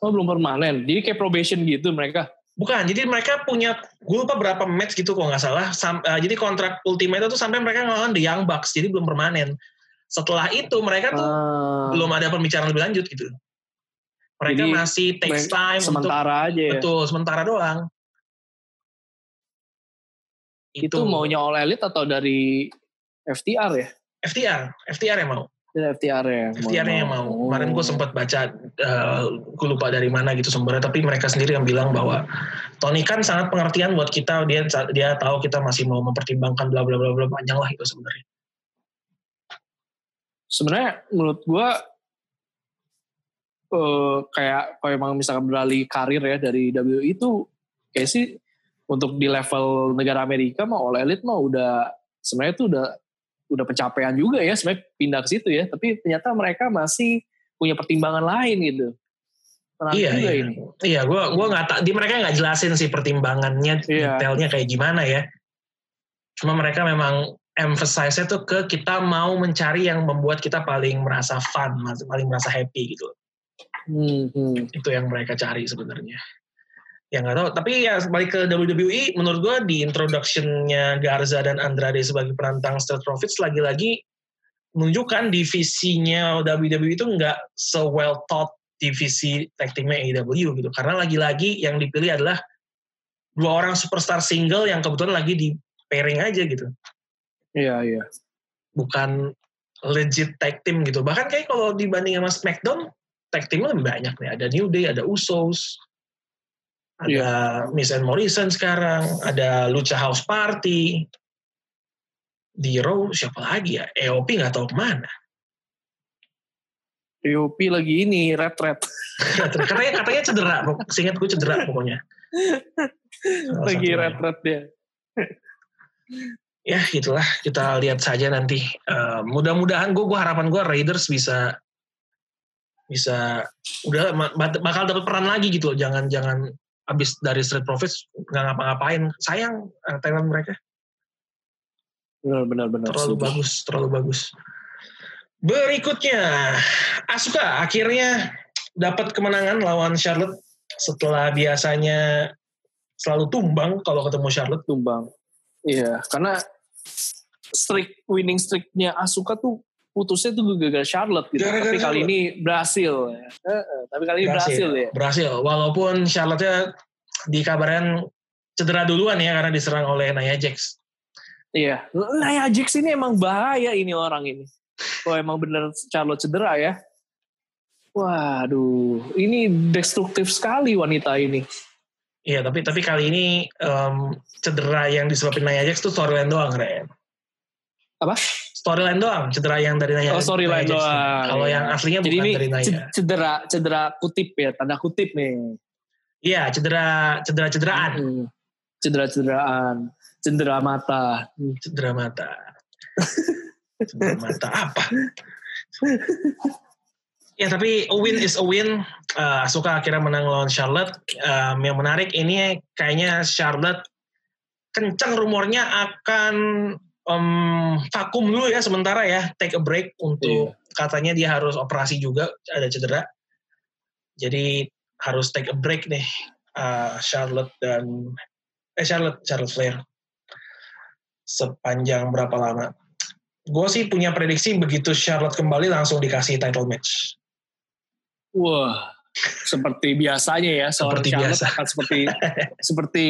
Oh belum permanen. Jadi kayak probation gitu mereka. Bukan, jadi mereka punya gue lupa berapa match gitu kalau nggak salah. Sam- eh, jadi kontrak Ultimate itu sampai mereka ngelawan The Young Bucks, jadi belum permanen. Setelah itu mereka tuh Ah, belum ada pembicaraan lebih lanjut gitu. Mereka Jadi, masih takes time untuk sementara aja ya. betul sementara doang. Itu maunya All Elite atau dari FTR ya? FTR, FTR yang mau. FTR ya. FTR yang mau. Kemarin gue sempat baca, uh, gue lupa dari mana gitu sumbernya, tapi mereka sendiri yang bilang bahwa Tony kan sangat pengertian buat kita, dia dia tahu kita masih mau mempertimbangkan bla bla bla bla panjang lah itu sebenarnya. Sebenarnya menurut gua eh kayak kalau emang misalkan beralih karir ya dari WWE itu kayak sih untuk di level negara Amerika mah All Elite mah udah sebenarnya itu udah udah pencapaian juga ya sebenarnya pindah ke situ ya tapi ternyata mereka masih punya pertimbangan lain gitu Menarik iya, juga iya. ini Iya, gue gua nggak tak, di mereka nggak jelasin sih pertimbangannya, Iya. detailnya kayak gimana ya. Cuma mereka memang emphasize-nya tuh ke kita mau mencari yang membuat kita paling merasa fun, paling merasa happy gitu. Hmm, hmm. itu yang mereka cari sebenarnya yang nggak tahu. Tapi ya balik ke WWE menurut gue di introductionnya Garza dan Andrade sebagai penantang Street Profits lagi-lagi menunjukkan divisinya WWE itu nggak se well thought divisi tag teamnya AEW gitu. Karena lagi-lagi yang dipilih adalah dua orang superstar single yang kebetulan lagi di pairing aja gitu. Iya iya. Bukan legit tag team gitu. Bahkan kayak kalau dibanding sama SmackDown tag teamnya lebih banyak nih. Ada New Day ada Usos ada Miss and Morrison sekarang ada Lucha House Party. Di Raw siapa lagi ya? EOP nggak tahu ke mana. EOP lagi ini red red katanya katanya cedera seingat gue cedera pokoknya. Salah lagi red red dia. Ya itulah. Kita lihat saja nanti. Eh, mudah-mudahan gue gue harapan gue Raiders bisa bisa udah bakal dapat peran lagi gitu loh. Jangan jangan abis dari Street Profits nggak ngapa-ngapain. Sayang eh, talent mereka. Benar benar benar. Terlalu setuju. bagus terlalu bagus. Berikutnya Asuka akhirnya dapat kemenangan lawan Charlotte setelah biasanya selalu tumbang kalau ketemu Charlotte. Tumbang. Iya, karena streak winning streaknya Asuka tuh putusnya tuh gara-gara Charlotte gitu. Gara-gara tapi kali Charlotte. ini berhasil. Ya. Tapi kali ini berhasil, ya. berhasil walaupun Charlotte dikabarkan cedera duluan ya karena diserang oleh Nia Jax Iya. Nia Jax ini emang bahaya ini orang ini. Kalau emang bener Charlotte cedera ya. Waduh, ini destruktif sekali wanita ini. Iya, tapi tapi kali ini em, cedera yang disebabkan Nia Jax itu storyline doang, Ren. Apa? Storyline doang, cedera yang dari Nia Oh, storyline doang, Kalau iya. yang aslinya Jadi bukan ini dari ce- cedera cedera kutip ya, tanda kutip nih. Iya, cedera cedera cederaan. Hmm. Cedera-cederaan, cedera mata. Cedera mata. cedera mata apa? Ya tapi a win is a win. Uh, Asuka akhirnya menang lawan Charlotte. Um, yang menarik ini kayaknya Charlotte kencang rumornya akan um, vakum dulu ya sementara ya take a break untuk Iya. katanya dia harus operasi juga ada cedera. Jadi harus take a break nih uh, Charlotte dan eh Charlotte Charlotte Flair sepanjang berapa lama? Gue sih punya prediksi begitu Charlotte kembali langsung dikasih title match. Wah, seperti biasanya ya seorang Seperti Charlotte biasa. akan seperti seperti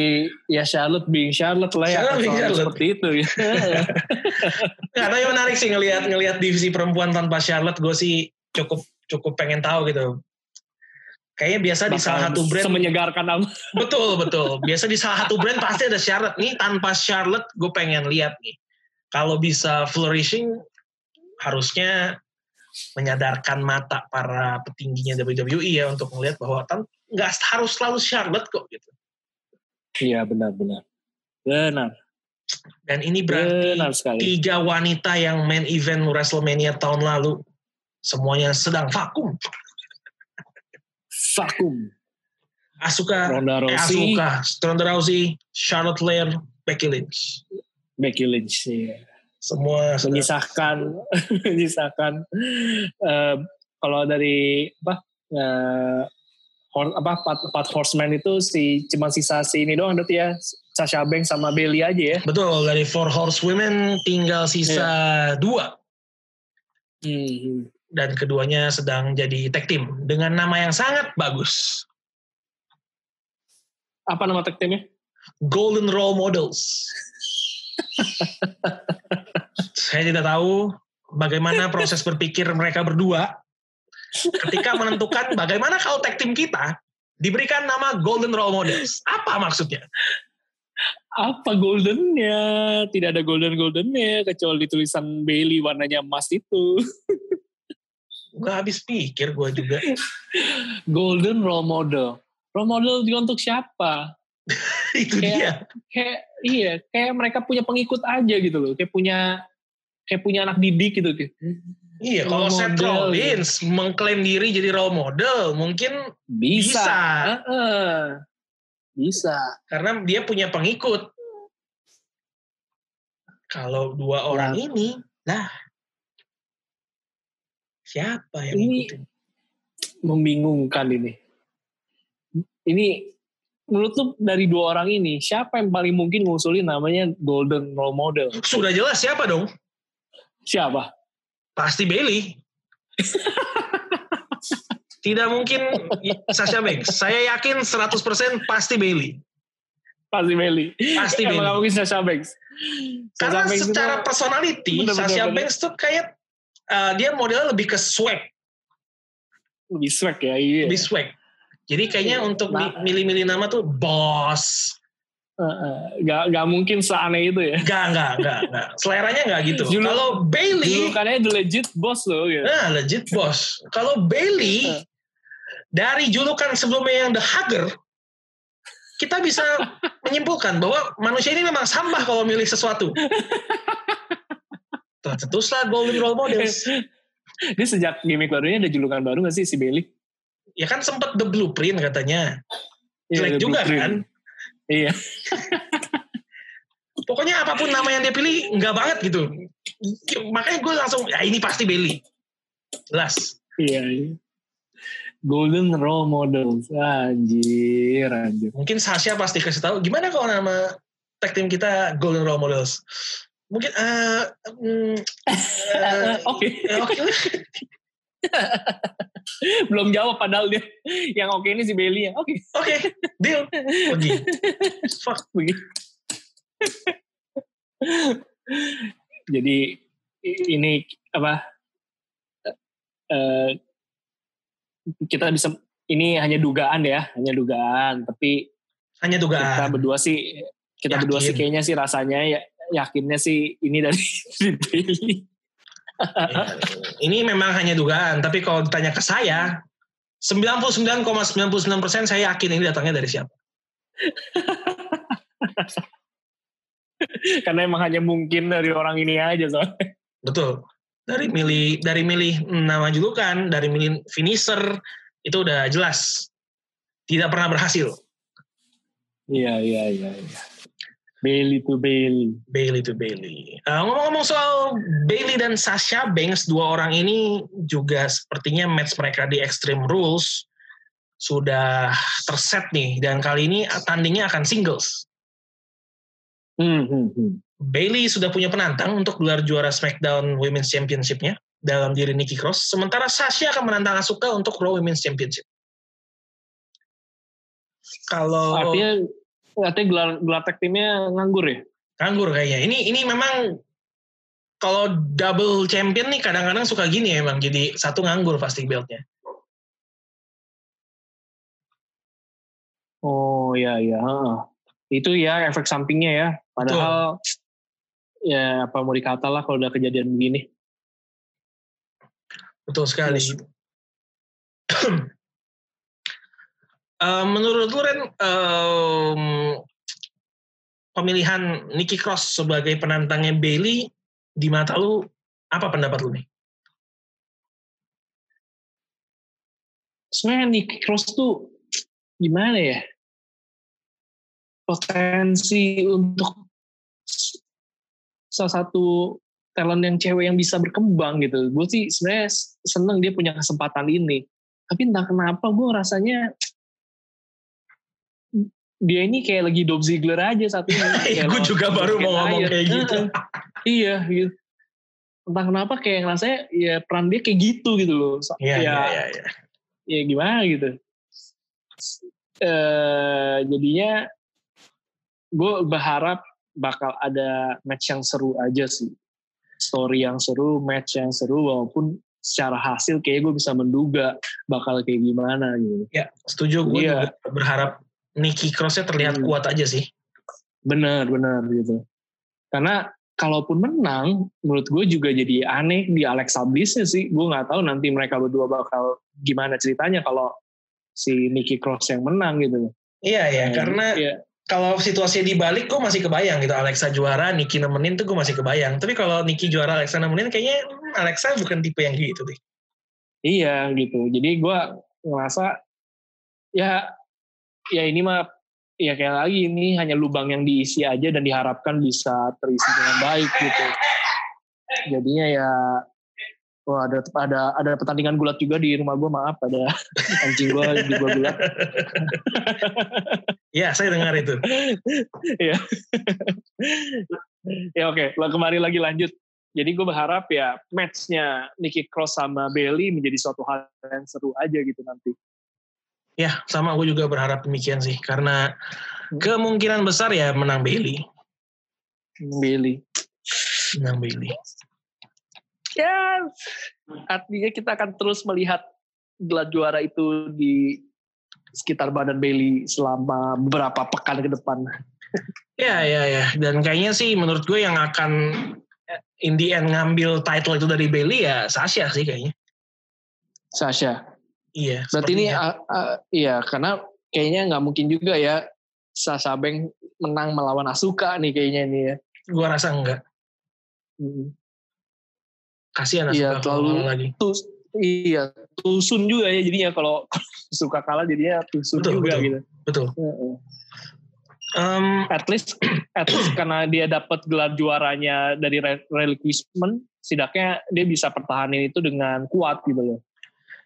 ya Charlotte being Charlotte lah ya Charlotte akan being selalu Charlotte. seperti itu ya. Nggak, tapi menarik sih ngelihat ngelihat divisi perempuan tanpa Charlotte, gue sih cukup cukup pengen tahu gitu. Kayaknya biasa di salah Bakal satu brand semenyegarkan nama. betul betul. Biasa di salah satu brand pasti ada Charlotte nih. Tanpa Charlotte, gue pengen lihat nih. Kalau bisa flourishing, harusnya menyadarkan mata para petingginya WWE ya untuk melihat bahwa tan- nggak harus selalu Charlotte kok gitu. Iya benar-benar. Benar. Dan ini berarti Benar sekali. tiga wanita yang main event WrestleMania tahun lalu semuanya sedang vakum. Vakum. Asuka, Ronda eh, Rousey, Asuka, Ronda Rousey, Charlotte Flair, Becky Lynch. Becky Lynch. Iya. Semua Menyisahkan, menyisahkan. eh, kalau dari apa? eh, hor- apa empat, empat horseman itu si cuma sisa si ini doang berarti ya Sasha Banks sama Bailey aja ya. Betul, dari Four Horsewomen tinggal sisa Iya. dua. Hmm. Dan keduanya sedang jadi tag team dengan nama yang sangat bagus. Apa nama tag teamnya? Golden Role Models. Saya tidak tahu bagaimana proses berpikir mereka berdua ketika menentukan bagaimana kalau tag team kita diberikan nama Golden Role Models. Apa maksudnya? Apa goldennya? Tidak ada golden goldennya kecuali tulisan Bailey warnanya emas itu. Gue habis pikir gue juga. Golden role model. Role model juga untuk siapa? Itu Kayak- dia. Kayak iya, kayak mereka punya pengikut aja gitu loh. Kayak punya kayak punya anak didik gitu. Iya, kalau Seth model. Rollins mengklaim diri jadi role model, mungkin Bisa. Bisa. Bisa. karena dia punya pengikut. Kalau dua orang ini, lah siapa yang Ini- ngikutin? Membingungkan ini. Ini menurut lu dari dua orang ini siapa yang paling mungkin ngusulin namanya golden role model? Sudah jelas siapa dong? Siapa? Pasti Bailey. Tidak mungkin Sasha Banks. Saya yakin 100% pasti Bailey. Pasti Bailey. Pasti Emang Bailey. nggak mungkin Sasha Banks. Karena Sasha Banks secara itu- personality, Bener, bener, Sasha bener. Banks tuh kayak uh, dia modelnya lebih ke swag, lebih swag ya iya lebih swag. Jadi kayaknya Iya. untuk Nah. mi- milih-milih nama tuh boss. Heeh. nggak nggak mungkin seaneh itu ya Enggak, enggak, enggak, enggak. Seleranya enggak gitu. Julu- Kalau Bailey, julukannya the legit boss loh gitu. nah legit boss. Kalau Bailey Heeh. dari julukan sebelumnya yang The Hugger, kita bisa menyimpulkan bahwa manusia ini memang sampah kalau milih sesuatu. Tercetuslah Golden Role Models. dia sejak gimmick barunya ada julukan baru gak sih si Bailey Ya kan sempet The Blueprint katanya. Iya, Jelek The juga Blueprint. kan. Iya Pokoknya apa pun nama yang dia pilih, enggak banget gitu. Ya, Makanya gue langsung, ya ini pasti Bailey. Jelas. iya iya. Golden Role Models anjir anjir Mungkin Sasha pasti kasih tahu, gimana kalau nama tag team kita Golden Role Models? Mungkin, eh, mm, eh, oke oke lah. belum jawab padahal dia yang oke ini si Bailey ya oke Oke, deal. Pergi. Fuck. begitu jadi ini apa eh, kita bisa ini hanya dugaan ya hanya dugaan tapi Hanya kita dugaan. berdua sih kita Yakin. berdua sih kayaknya sih rasanya ya yakinnya sih ini dari Bailey ini memang hanya dugaan, tapi kalau ditanya ke saya, 99,99% saya yakin ini datangnya dari siapa. Karena emang hanya mungkin dari orang ini aja soalnya. Betul. Dari milih dari milih nama julukan, dari milih finisher itu udah jelas. Tidak pernah berhasil. Iya, iya, iya, iya. Bailey to Bailey. Bailey to Bailey. Uh, ngomong-ngomong soal Bailey dan Sasha Banks, dua orang ini juga sepertinya match mereka di Extreme Rules sudah terset nih. Dan kali ini tandingnya akan singles. Hmm, hmm, hmm. Bailey sudah punya penantang untuk gelar juara SmackDown Women's Championship-nya dalam diri Nikki Cross. Sementara Sasha akan menantang Asuka untuk Raw Women's Championship. Kalau artinya artinya gelar gelar tag timnya nganggur ya? Nganggur kayaknya. Ini ini memang kalau double champion nih kadang-kadang suka gini ya emang jadi satu nganggur pasti beltnya. Oh ya ya. Itu ya efek sampingnya ya. Padahal Betul. ya apa mau dikata lah kalau udah kejadian begini. Betul sekali. Yes. uh, menurut lu Ren, um, pemilihan Nikki Cross sebagai penantangnya Bailey di mata lu apa pendapat lu nih? Sebenarnya Nikki Cross tuh gimana ya? Potensi untuk salah satu talent yang cewek yang bisa berkembang gitu. Gue sih sebenarnya seneng dia punya kesempatan ini. Tapi entah kenapa gue rasanya dia ini kayak lagi Dolph Ziggler aja satu ini. gue juga baru mau ngomong kayak gitu. iya gitu. Entah kenapa kayak ngerasanya ya peran dia kayak gitu gitu loh. Iya, ya, iya, iya. Ya gimana gitu. Uh, jadinya gue berharap bakal ada match yang seru aja sih. Story yang seru, match yang seru, walaupun secara hasil kayak gue bisa menduga bakal kayak gimana gitu. Ya, setuju. Gue ya. berharap Nicky Crossnya terlihat hmm. kuat aja sih. Bener, bener gitu. Karena kalaupun menang, menurut gue juga jadi aneh di Alexa Blissnya sih. Gue nggak tahu nanti mereka berdua bakal gimana ceritanya kalau si Nicky Cross yang menang gitu. Iya ya, nah, karena iya kalau situasinya dibalik gue masih kebayang gitu Alexa juara Niki nemenin tuh gue masih kebayang tapi kalau Niki juara Alexa nemenin kayaknya hmm, Alexa bukan tipe yang gitu deh iya gitu jadi gue ngerasa ya ya ini mah ya kayak lagi ini hanya lubang yang diisi aja dan diharapkan bisa terisi dengan baik gitu jadinya ya Wah ada ada ada pertandingan gulat juga di rumah gue maaf ada anjing gue di gue gulat. ya saya dengar itu. ya. ya oke, okay. kembali lagi lanjut. Jadi gue berharap ya matchnya Nikki Cross sama Bailey menjadi suatu hal yang seru aja gitu nanti. Ya sama gue juga berharap demikian sih karena hmm. kemungkinan besar ya menang Bailey. Bailey. Menang Bailey ya artinya kita akan terus melihat gelar juara itu di sekitar badan Bailey selama beberapa pekan ke depan. Ya, ya, ya. Dan kayaknya sih menurut gue yang akan in the end ngambil title itu dari Bailey ya Sasha sih kayaknya. Sasha. Iya. Berarti ini uh, uh, iya karena kayaknya nggak mungkin juga ya Sasha Bank menang melawan Asuka nih kayaknya ini ya. Gue rasa enggak. Hmm. Kasihan iya, terlalu lagi. Tus, iya, tusun juga ya jadinya kalau suka kalah jadinya tusun betul, juga betul, gitu. Betul. Um, at least at least karena dia dapat gelar juaranya dari relinquishment, setidaknya dia bisa pertahanin itu dengan kuat gitu loh.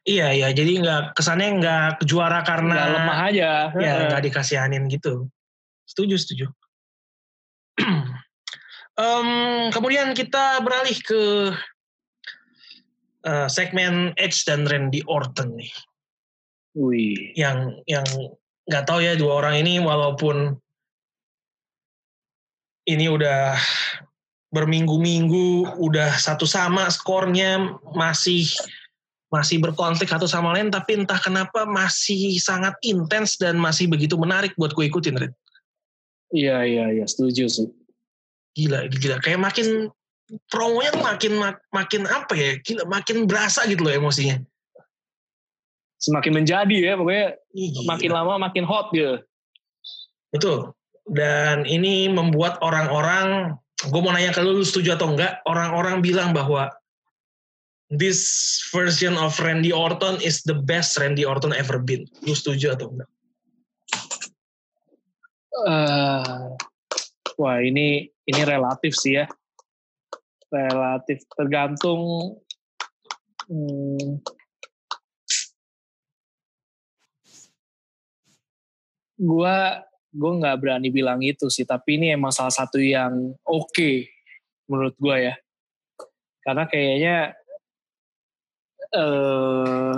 Iya iya, jadi nggak kesannya nggak juara karena gak lemah aja. Ya nggak dikasihanin gitu. Setuju setuju. um, kemudian kita beralih ke uh, segmen Edge dan Randy Orton nih. Wih. Yang yang nggak tahu ya dua orang ini walaupun ini udah berminggu-minggu udah satu sama skornya masih masih berkonflik satu sama lain tapi entah kenapa masih sangat intens dan masih begitu menarik buat gue ikutin Red. Iya iya iya setuju sih. Gila gila kayak makin promonya tuh makin mak, makin apa ya gila makin berasa gitu loh emosinya semakin menjadi ya pokoknya Ih, makin lama makin hot gitu. Betul. Dan ini membuat orang-orang, gue mau nanya ke lu, lu setuju atau enggak, orang-orang bilang bahwa this version of Randy Orton is the best Randy Orton ever been. Lu setuju atau enggak? Eh, wah ini ini relatif sih ya. Relatif tergantung hmm, gua gue nggak berani bilang itu sih tapi ini emang salah satu yang oke okay, menurut gue ya karena kayaknya eh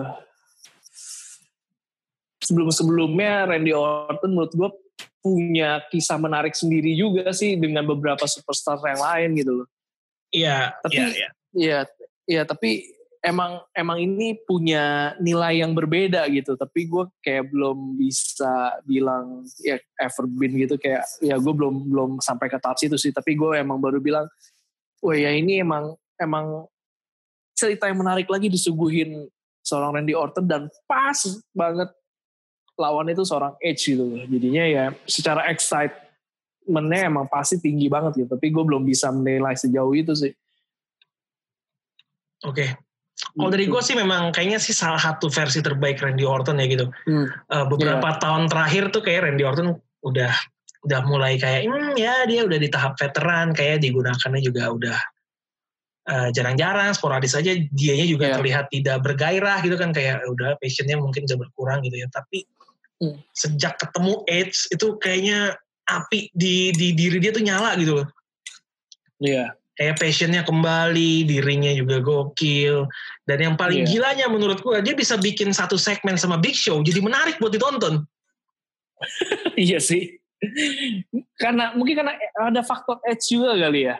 sebelum-sebelumnya Randy Orton menurut gue punya kisah menarik sendiri juga sih dengan beberapa superstar yang lain gitu loh. Iya, Tapi- iya, iya. Iya, iya tapi emang emang ini punya nilai yang berbeda gitu. Tapi gue kayak belum bisa bilang ya ever been gitu kayak ya gue belum belum sampai ke tahap situ sih. Tapi gue emang baru bilang, wah ya ini emang emang cerita yang menarik lagi disuguhin seorang Randy Orton dan pas banget lawan itu seorang Edge gitu loh. Jadinya ya secara excitementnya emang pasti tinggi banget gitu. Tapi gue belum bisa menilai sejauh itu sih. Oke. Kalau dari Gitu. gue sih memang kayaknya sih salah satu versi terbaik Randy Orton ya gitu. Hmm. Eh, beberapa tahun terakhir tuh kayak Randy Orton udah udah mulai kayak hmm, ya dia udah di tahap veteran kayak digunakannya juga udah eh, jarang-jarang sporadis aja dianya juga Iya. terlihat tidak bergairah gitu kan kayak udah passionnya mungkin bisa berkurang gitu ya tapi Hmm. sejak ketemu Edge itu kayaknya api di di diri dia tuh nyala gitu loh Iya. kayak passionnya kembali, dirinya juga gokil. Dan yang paling Iya. gilanya menurut gue, dia bisa bikin satu segmen sama Big Show, jadi menarik buat ditonton. iya sih. karena mungkin karena ada faktor edge juga kali ya.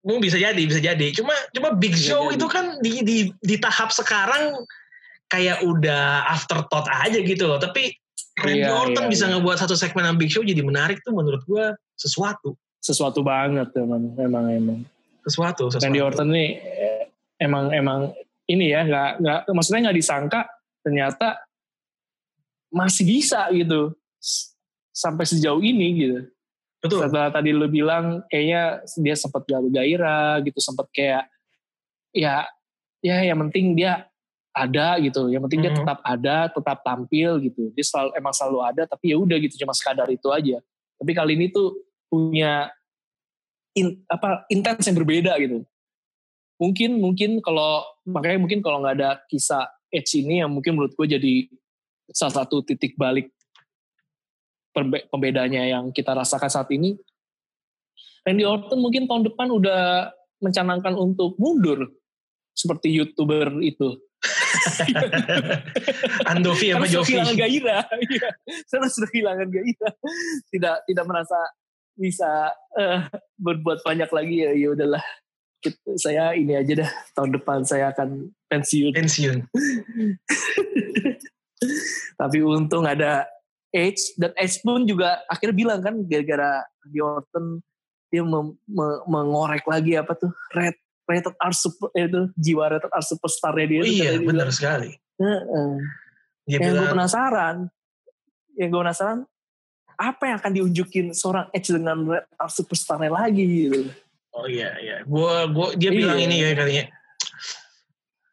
Mungkin bisa jadi, bisa jadi. Cuma cuma Big Bisa Show jadi. itu kan di, di, di tahap sekarang kayak udah afterthought aja gitu loh. Tapi Randy Iya, Orton iya, bisa iya. ngebuat satu segmen sama Big Show jadi menarik tuh menurut gue sesuatu. Sesuatu banget emang emang emang. Sesuatu, sesuatu. Randy Orton nih eh, emang emang ini ya nggak nggak maksudnya nggak disangka ternyata masih bisa gitu sampai sejauh ini gitu. Betul. Setelah tadi lu bilang kayaknya dia sempat gak bergairah gitu, sempat kayak ya ya yang penting dia ada gitu, yang penting dia Mhm. tetap ada, tetap tampil gitu. Dia selalu emang selalu ada, tapi ya udah gitu cuma sekadar itu aja. Tapi kali ini tuh punya in- apa intens yang berbeda gitu. Mungkin mungkin kalau makanya mungkin kalau nggak ada kisah Edge ini yang mungkin menurut gue jadi salah satu titik balik pembedanya yang kita rasakan saat ini. Randy Orton mungkin tahun depan udah mencanangkan untuk mundur seperti youtuber itu. Andovi sama Jovi. kehilangan gairah. Iya. Karena sudah kehilangan gairah. Tidak tidak merasa bisa eh, berbuat banyak lagi ya. Ya udahlah. Saya ini aja dah tahun depan saya akan pensiun. Pensiun. Tapi untung ada Edge dan Edge pun juga akhirnya bilang kan gara-gara Randy Orton dia mem- me- mengorek lagi apa tuh red rated R super eh, itu jiwa rated R superstarnya dia Oh iya, katanya benar bilang, sekali. "Heeh." Dia yang gue bilang, penasaran yang gue penasaran apa yang akan diunjukin seorang Edge dengan red R superstarnya lagi gitu Oh iya iya. Gua gua dia Iya. bilang ini ya kalinya.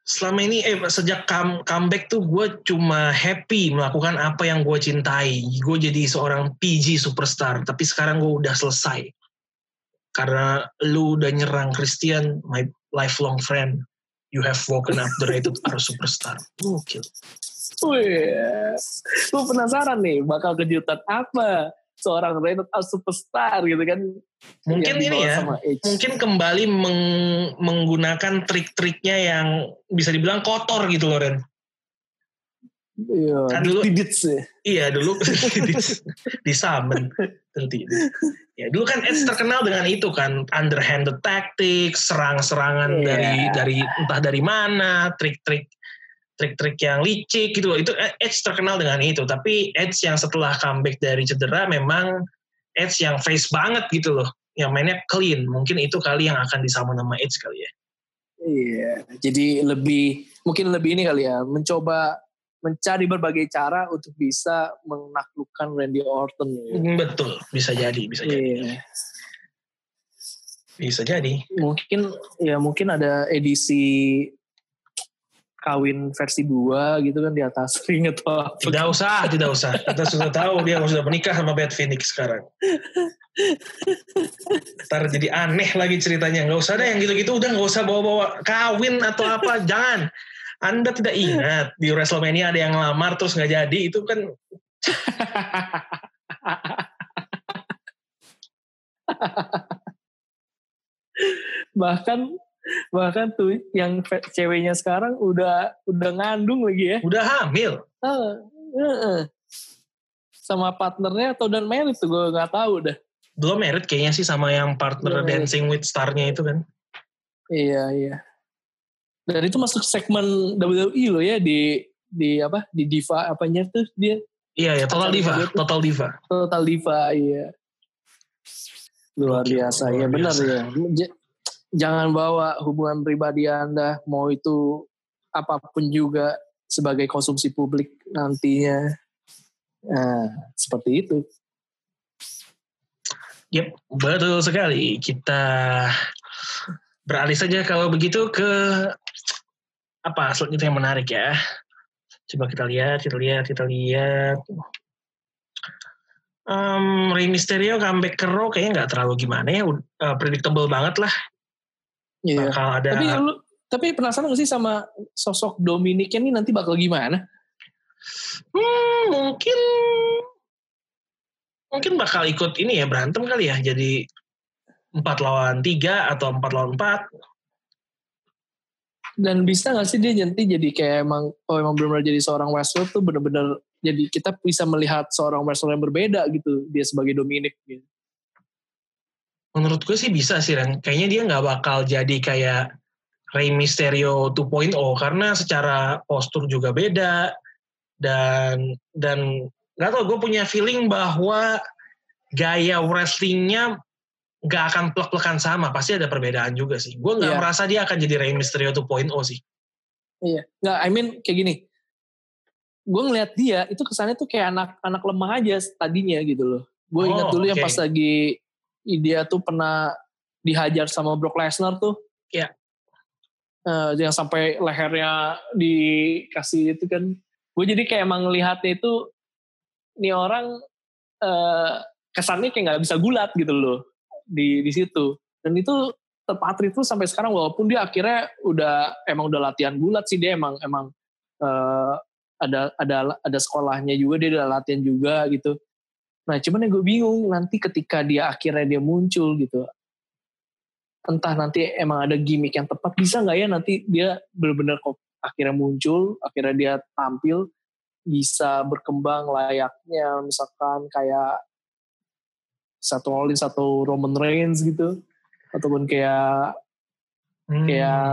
Selama ini eh sejak come, comeback tuh gue cuma happy melakukan apa yang gue cintai. Gue jadi seorang PG superstar. Tapi sekarang gue udah selesai. Karena lu udah nyerang Christian, my lifelong friend. You have woken up the rated R superstar. Gokil. Wih, gue penasaran nih bakal kejutan apa seorang rated R superstar gitu kan Mungkin ini ya. Mungkin kembali meng- menggunakan trik-triknya yang bisa dibilang kotor gitu loh Ren. Iya, Kan dulu- didits ya. Iya dulu di, di Samen tentu. Ya dulu kan Edge terkenal dengan itu kan underhanded tactics, serang-serangan Iya. dari dari entah dari mana, trik-trik trik-trik yang licik gitu loh. Itu Edge terkenal dengan itu. Tapi Edge yang setelah comeback dari cedera memang Edge yang face banget gitu loh. Yang mainnya clean. Mungkin itu kali yang akan disama nama Edge kali ya. Iya, jadi lebih mungkin lebih ini kali ya, mencoba mencari berbagai cara untuk bisa menaklukkan Randy Orton. Ya. Betul, bisa jadi, bisa jadi. Iya. Bisa jadi. Mungkin ya mungkin ada edisi kawin versi 2 gitu kan di atas ring atau apa. Tidak usah, tidak usah. Kita sudah tahu dia sudah menikah sama Beth Phoenix sekarang. Ntar jadi aneh lagi ceritanya. Nggak usah deh yang gitu-gitu. Udah nggak usah bawa-bawa kawin atau apa. Jangan. Anda tidak ingat di WrestleMania ada yang ngelamar terus nggak jadi. Itu kan... bahkan bahkan tuh yang ceweknya sekarang udah udah ngandung lagi ya. Udah hamil? Uh, uh, uh. sama partnernya atau dan merit tuh gue nggak tahu dah. Belum merit kayaknya sih sama yang partner belum Dancing merit. with Star-nya itu kan. Iya iya. Dan itu masuk segmen WWE loh ya di di apa di diva apanya tuh dia? Iya ya total diva total diva. Total diva iya. Luar biasa luar ya benar ya jangan bawa hubungan pribadi Anda mau itu apa pun juga sebagai konsumsi publik nantinya. Nah, seperti itu. Yep, betul sekali. Kita beralih saja kalau begitu ke apa selanjutnya yang menarik ya. Coba kita lihat, kita lihat, kita lihat. Um, Rey Mysterio comeback ke Raw kayaknya nggak terlalu gimana ya, uh, predictable banget lah. Iya. Bakal ada. Tapi lu, tapi penasaran gak sih sama sosok Dominic ini nanti bakal gimana? Hmm, mungkin mungkin bakal ikut ini ya berantem kali ya jadi empat lawan tiga atau empat lawan empat dan bisa gak sih dia nanti jadi kayak emang oh emang benar-benar jadi seorang wrestler tuh benar-benar jadi kita bisa melihat seorang wrestler yang berbeda gitu dia sebagai Dominic gitu. Menurut gue sih bisa sih Ren. Kayaknya dia nggak bakal jadi kayak Rey Mysterio 2.0 karena secara postur juga beda. Dan dan nggak tau gue punya feeling bahwa gaya wrestlingnya nggak akan plek-plekan sama. Pasti ada perbedaan juga sih. Gue nggak yeah. merasa dia akan jadi Rey Mysterio 2.0 sih. Iya. Nggak I mean kayak gini. Gue ngeliat dia itu kesannya tuh kayak anak-anak lemah aja tadinya gitu loh. Gue oh, ingat dulu okay. yang pas lagi dia tuh pernah dihajar sama Brock Lesnar tuh. Ya. Uh, yang sampai lehernya dikasih itu kan. Gue jadi kayak emang ngelihatnya itu ini orang uh, kesannya kayak nggak bisa gulat gitu loh di di situ. Dan itu terpatri tuh sampai sekarang walaupun dia akhirnya udah emang udah latihan gulat sih dia emang emang uh, ada ada ada sekolahnya juga dia udah latihan juga gitu Nah cuman yang gue bingung nanti ketika dia akhirnya dia muncul gitu. Entah nanti emang ada gimmick yang tepat bisa nggak ya nanti dia benar-benar kok akhirnya muncul, akhirnya dia tampil bisa berkembang layaknya misalkan kayak satu Rollins satu Roman Reigns gitu ataupun kayak hmm. kayak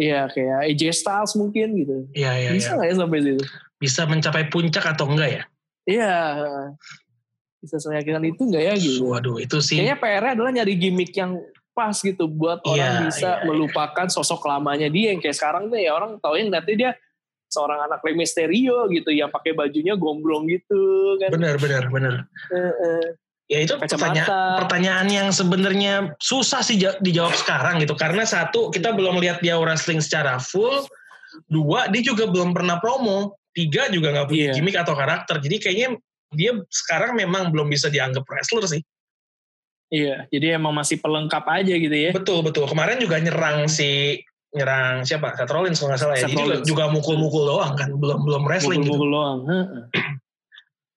ya kayak AJ Styles mungkin gitu. Iya iya. Bisa iya. nggak ya. ya sampai situ? Bisa mencapai puncak atau enggak ya? Iya bisa meyakinkan itu enggak ya gitu. Waduh itu sih. Kayaknya PR adalah nyari gimmick yang pas gitu buat yeah, orang bisa yeah, melupakan yeah. sosok lamanya dia yang kayak sekarang tuh ya orang tauin nanti dia seorang anak Rey Mysterio gitu yang pakai bajunya gombrong gitu kan. Bener bener bener. Uh, uh. Ya itu pertanyaan, pertanyaan yang sebenarnya susah sih dijawab sekarang gitu karena satu kita belum lihat dia wrestling secara full, dua dia juga belum pernah promo, tiga juga nggak punya yeah. gimmick atau karakter jadi kayaknya dia sekarang memang belum bisa dianggap wrestler sih. Iya, jadi emang masih pelengkap aja gitu ya. Betul betul. Kemarin juga nyerang si nyerang siapa? Seth Rollins kalau nggak salah ya. Seth juga, juga mukul-mukul doang kan, belum belum wrestling mukul, -mukul gitu. doang.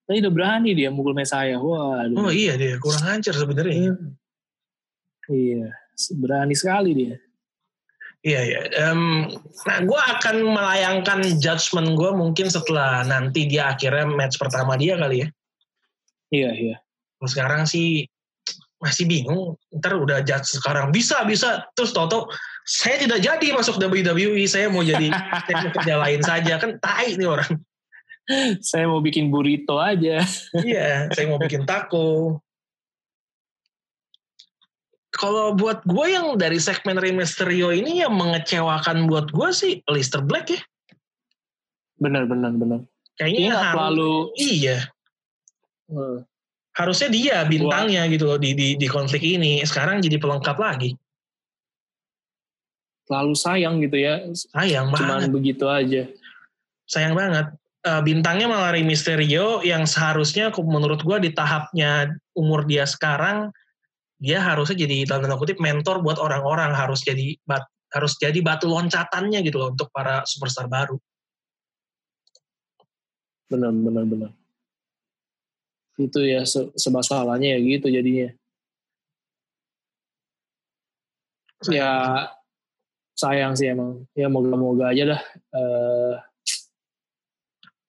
Tapi udah berani dia mukul Mesaya. Wah. Oh iya dia kurang lancar sebenarnya. Iya, berani sekali dia. Iya iya. Um, nah gue akan melayangkan judgement gue mungkin setelah nanti dia akhirnya match pertama dia kali ya. Iya iya. Sekarang sih masih bingung. Ntar udah judge sekarang bisa bisa terus toto saya tidak jadi masuk WWE saya mau jadi saya kerja lain saja kan tai nih orang. saya mau bikin burrito aja. iya, saya mau bikin taco Kalau buat gue yang dari segmen Rey Mysterio ini yang mengecewakan buat gue sih Lister Black ya. Benar, benar, benar. Kayaknya harus- terlalu iya. eh, Harusnya dia bintangnya gitu loh di, di di konflik ini. Sekarang jadi pelengkap lagi. terlalu sayang gitu ya. Sayang banget. Cuman begitu aja. sayang banget. Eh, bintangnya malah Rey Mysterio yang seharusnya menurut gua di tahapnya umur dia sekarang dia harusnya jadi dalam tanda kutip mentor buat orang-orang harus jadi bat- harus jadi batu loncatannya gitu loh untuk para superstar baru. Benar, benar, benar. Itu ya se semasalahnya ya gitu jadinya. Ya sayang sih emang. Ya moga-moga aja dah. eh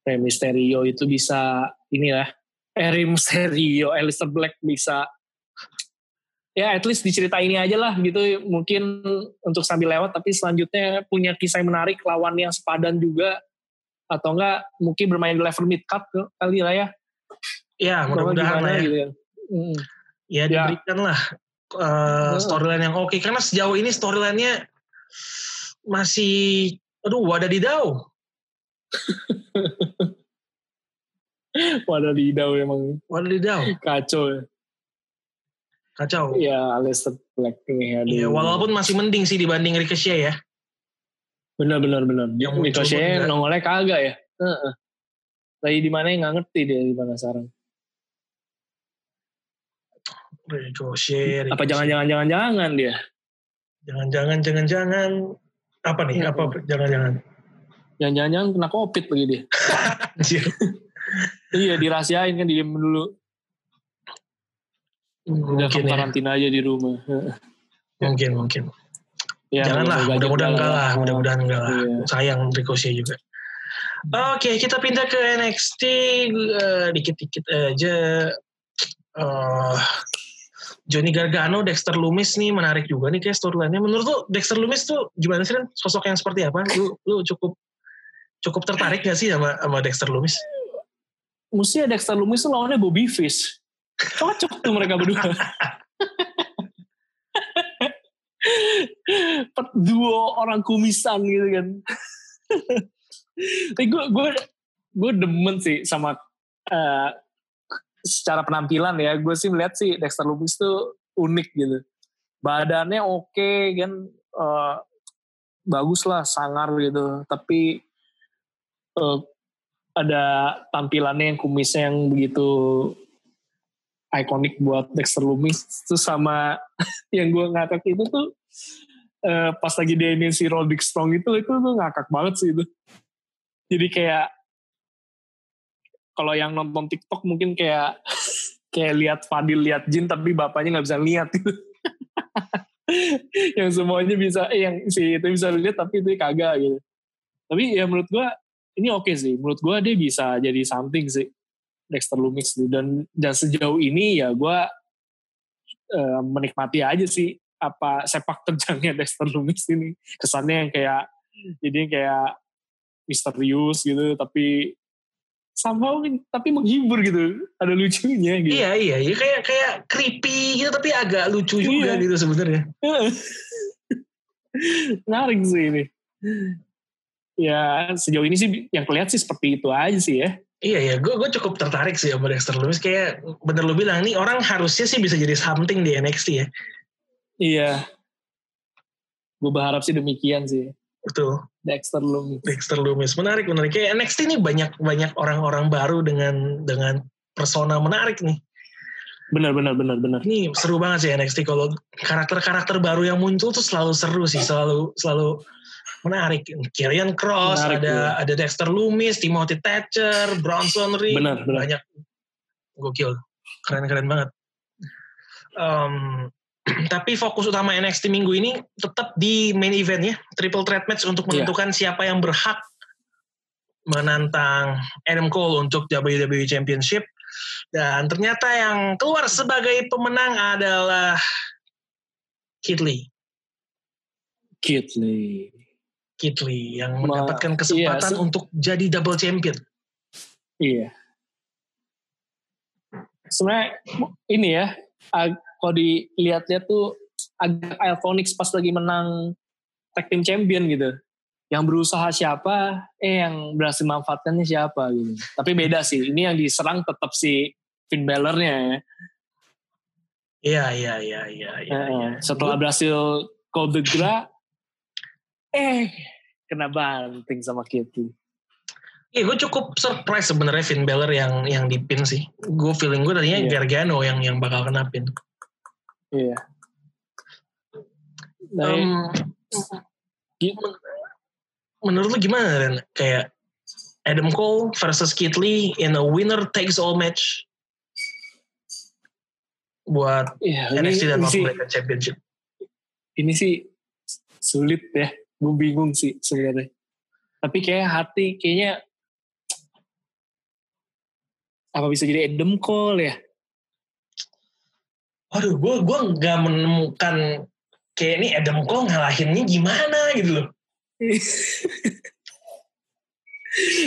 Rey Mysterio itu bisa ini lah. Eh Rey Mysterio, Alistair Black bisa ya at least dicerita ini aja lah gitu mungkin untuk sambil lewat tapi selanjutnya punya kisah yang menarik lawan yang sepadan juga atau enggak mungkin bermain di level mid ke- kali lah ya Ya mudah-mudahan lah ya. gitu kan. Mm. Ya Ya. diberikan lah eh, storyline yang oke karena sejauh ini storyline-nya masih aduh wadadidau. Wadadidau emang Wadadidau. kacau ya. Kacau. Ya Alistair Black ini aduh. Iya, walaupun masih mending sih dibanding Ricochet ya. benar benar benar. Yang Ricochet nongolnya kagak ya. Heeh. Lagi di mana nggak ngerti dia di mana sekarang. Ricochet. Apa jangan-jangan jangan-jangan dia? Jangan-jangan, jangan-jangan. Apa nih? Hmm. Apa jangan-jangan? Jangan-jangan kena covid lagi dia. Iya dirahasiain kan diem dulu. Udah Mungkin ya. karantina aja di rumah. Mungkin, mungkin. Ya, Janganlah, mudah-mudahan enggak lah. Mudah-mudahan enggak lah. Iya. Sayang Ricochet juga. Oke, kita pindah ke NXT. eh, dikit-dikit aja. Eh, Johnny Gargano, Dexter Lumis nih menarik juga nih kayak storyline-nya. Menurut lu Dexter Lumis tuh gimana sih kan? Sosok yang seperti apa? Lu, lu cukup cukup tertarik gak sih sama, sama Dexter Lumis? Mesti Dexter Lumis tuh lawannya Bobby Fish. Cocok tuh mereka berdua. Duo orang kumisan gitu kan. Tapi gue gue gue demen sih sama eh, secara penampilan ya. Gue sih melihat sih Dexter Lumis tuh unik gitu. Badannya oke kan eh, bagus lah sangar gitu. Tapi eh, ada tampilannya yang kumisnya yang begitu ikonik buat Dexter Lumis. Itu sama yang gue ngakak itu tuh eh, pas lagi dia ini si Roderick Strong itu itu tuh ngakak banget sih itu. Jadi kayak kalau yang nonton TikTok mungkin kayak kayak lihat Fadil lihat Jin tapi bapaknya nggak bisa lihat gitu yang semuanya bisa eh, yang si itu bisa lihat tapi itu kagak gitu. Tapi ya menurut gue ini oke sih. Menurut gue dia bisa jadi something sih Dexter Lumis tuh. dan dan sejauh ini ya gue eh, menikmati aja sih apa sepak terjangnya Dexter Lumis ini kesannya yang kayak jadi kayak misterius gitu tapi somehow tapi menghibur gitu ada lucunya gitu Iya iya, iya kayak kayak creepy gitu tapi agak lucu juga Iya. gitu sebenarnya. menarik sih ini ya sejauh ini sih yang kelihatan sih seperti itu aja sih ya Iya ya, gue gue cukup tertarik sih sama Dexter Lumis. Kayak bener lu bilang nih orang harusnya sih bisa jadi something di NXT ya. iya gue berharap sih demikian sih Betul. Dexter Lumis Dexter Lumis menarik menarik. Kayak NXT ini banyak banyak orang-orang baru dengan dengan persona menarik nih. benar benar benar benar Ini seru banget sih NXT kalau karakter-karakter baru yang muncul tuh selalu seru sih, selalu selalu menarik. Kieran Cross, Menarik, ada ada Dexter Lumis, Timothy Thatcher, Bronson Reed, Benar, benar. banyak gokil, keren-keren banget. Em, tapi fokus utama NXT minggu ini tetap di main event ya, triple threat match untuk Iya. menentukan siapa yang berhak menantang Adam Cole untuk WWE Championship. Dan ternyata yang keluar sebagai pemenang adalah Kid Lee. Kid Lee Kid Lee yang Ma- mendapatkan kesempatan iya, untuk jadi double champion. iya sebenarnya ini ya kalau dilihat-lihat tuh agak Iconics pas lagi menang tag team champion gitu. Yang berusaha siapa, eh yang berhasil manfaatkannya siapa gitu. Tapi beda sih, ini yang diserang tetap si Finn Balor-nya ya. Iya, iya, iya, iya. iya, iya. Setelah berhasil Call the Gra, eh kena banting sama Kitty. Iya, gue cukup surprise sebenarnya Finn Balor yang yang dipin sih. Gue feeling gue tadinya yeah. Gargano yang yang bakal kena pin. Iya. Nah, um, menurut lu gimana Ren? Kayak Adam Cole versus Keith Lee in a winner takes all match buat ya, NXT dan Championship. Ini sih sulit ya, gue bingung sih sebenarnya. Tapi kayak hati kayaknya apa bisa jadi Adam Cole ya? Aduh, gue gue nggak menemukan kayak ini Adam Cole ngalahinnya gimana gitu loh.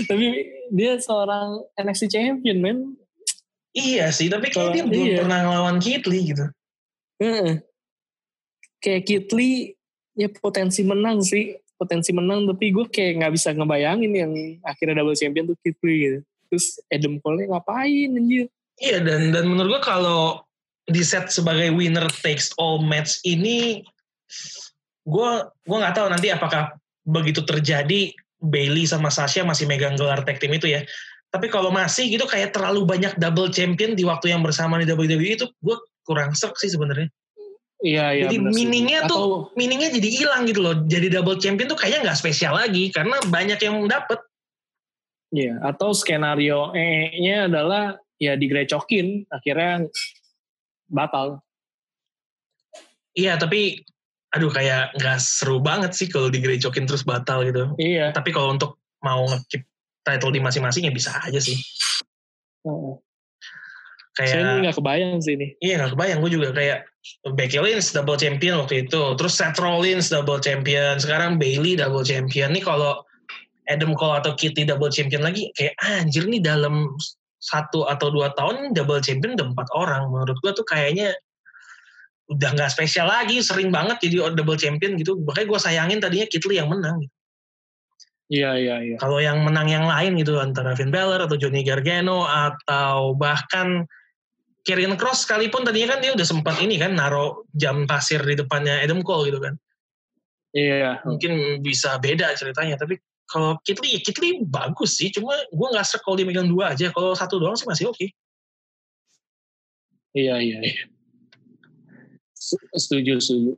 tapi dia seorang NXT champion men iya sih tapi kayak dia belum iya. pernah ngelawan Kit Lee gitu uh, kayak Kit Lee ya potensi menang sih potensi menang tapi gue kayak nggak bisa ngebayangin yang akhirnya double champion tuh Lee gitu terus Adam Cole ngapain anjir iya dan dan menurut gue kalau di set sebagai winner takes all match ini gue gue nggak tahu nanti apakah begitu terjadi Bailey sama Sasha masih megang gelar tag team itu ya. Tapi kalau masih gitu kayak terlalu banyak double champion di waktu yang bersama di WWE itu gue kurang serk sih sebenarnya. Iya iya. Jadi meaningnya tuh Atau, meaningnya jadi hilang gitu loh. Jadi double champion tuh kayaknya nggak spesial lagi karena banyak yang dapet. Iya. Atau skenario E-nya adalah ya digrecokin akhirnya batal. Iya tapi aduh kayak nggak seru banget sih kalau digerecokin terus batal gitu. Iya. Tapi kalau untuk mau ngekip title di masing-masing ya bisa aja sih. Oh. Kayak Saya nggak kebayang sih ini. Iya nggak kebayang. Gue juga kayak Becky Lynch double champion waktu itu. Terus Seth Rollins double champion. Sekarang Bailey double champion. Nih kalau Adam Cole atau Kitty double champion lagi kayak anjir nih dalam satu atau dua tahun double champion udah empat orang. Menurut gue tuh kayaknya udah nggak spesial lagi, sering banget jadi double champion gitu. Makanya gue sayangin tadinya Kitli yang menang. Gitu. Iya iya iya. Kalau yang menang yang lain gitu antara Finn Balor atau Johnny Gargano atau bahkan Kieran Cross sekalipun tadinya kan dia udah sempat ini kan naro jam pasir di depannya Adam Cole gitu kan. Iya. Mungkin bisa beda ceritanya tapi kalau Kitli Kitli bagus sih cuma gue nggak serk kalau dia megang dua aja kalau satu doang sih masih oke. Okay. Iya iya iya. Setuju, setuju.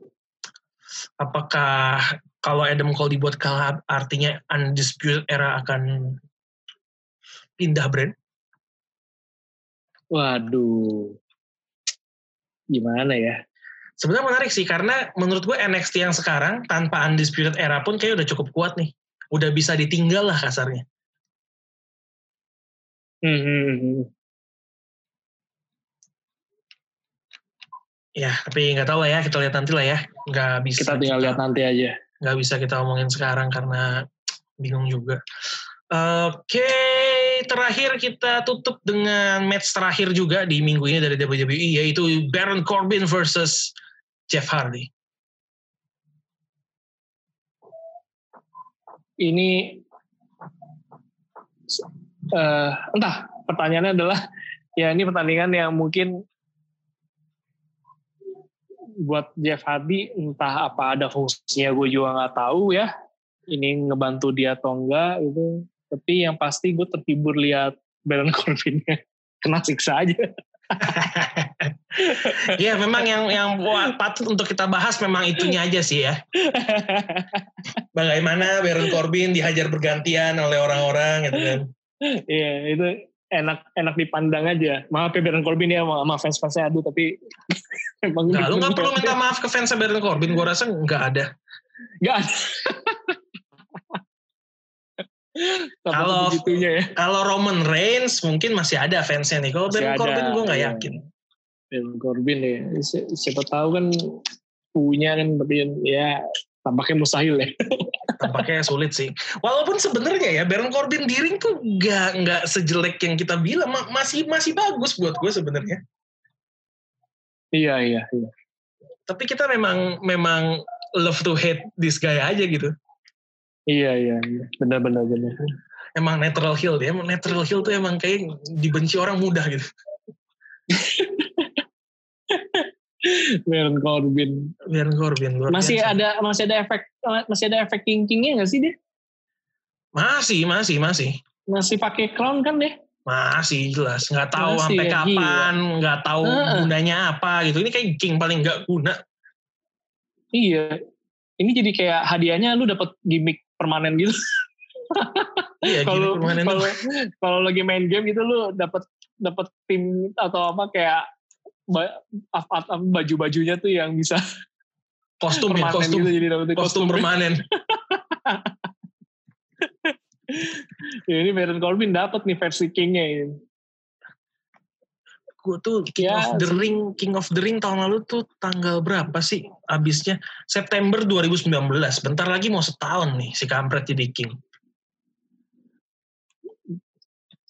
Apakah kalau Adam Cole dibuat kalah artinya Undisputed Era akan pindah brand? Waduh. Gimana ya? Sebenarnya menarik sih karena menurut gue NXT yang sekarang tanpa Undisputed Era pun kayak udah cukup kuat nih. Udah bisa ditinggal lah kasarnya. Hmm, hmm, hmm, hmm. Ya, tapi nggak tahu lah ya, kita lihat nanti lah ya. Nggak bisa. Kita tinggal kita, lihat nanti aja. Nggak bisa kita omongin sekarang karena bingung juga. Oke, terakhir kita tutup dengan match terakhir juga di minggu ini dari WWE yaitu Baron Corbin versus Jeff Hardy. Ini uh, entah pertanyaannya adalah ya ini pertandingan yang mungkin buat Jeff Hardy entah apa ada fungsinya gue juga nggak tahu ya ini ngebantu dia atau enggak itu tapi yang pasti gue terhibur lihat Baron Corbinnya kena siksa aja Iya memang yang yang patut untuk kita bahas memang itunya aja sih ya. Bagaimana Baron Corbin dihajar bergantian oleh orang-orang gitu kan. Iya itu enak enak dipandang aja. Maaf ya Baron Corbin ya sama fans fansnya aduh tapi emang nah, lu nggak perlu minta maaf ke fans Baron Corbin. Gue rasa nggak ada. Nggak ada. kalau ya. kalau Roman Reigns mungkin masih ada fansnya nih. Kalau Baron Corbin gue nggak iya. yakin. Baron Corbin ya, siapa tahu kan punya kan tapi ya tampaknya mustahil ya. tampaknya sulit sih. Walaupun sebenarnya ya Baron Corbin di ring tuh nggak nggak sejelek yang kita bilang, masih masih bagus buat gue sebenarnya. Iya iya iya. Tapi kita memang memang love to hate this guy aja gitu. Iya iya iya. Benar benar benar. Emang natural heel dia. Emang natural heel tuh emang kayak dibenci orang mudah gitu. Baron Corbin. Baron Corbin. luar Masih biasa. ada masih ada efek masih ada efek king-kingnya nggak sih dia? Masih, masih, masih. Masih pakai crown kan deh? Masih jelas. Nggak tahu Masih sampai ya, kapan. Nggak tahu Heeh. gunanya apa gitu. Ini kayak king paling nggak guna. Iya. Ini jadi kayak hadiahnya lu dapat gimmick permanen gitu. Iya, Kalau kalau kalau lagi main game gitu lu dapat dapat tim atau apa kayak baju-bajunya tuh yang bisa Kostum ya, kostum. gitu jadi dapat Kostum permanen. Ya, ini Baron Corbin dapat nih versi King-nya ini. Gue tuh King Ya, of the. Ring King of the Ring tahun lalu tuh tanggal berapa sih abisnya September 2019 bentar lagi mau setahun nih si kampret jadi King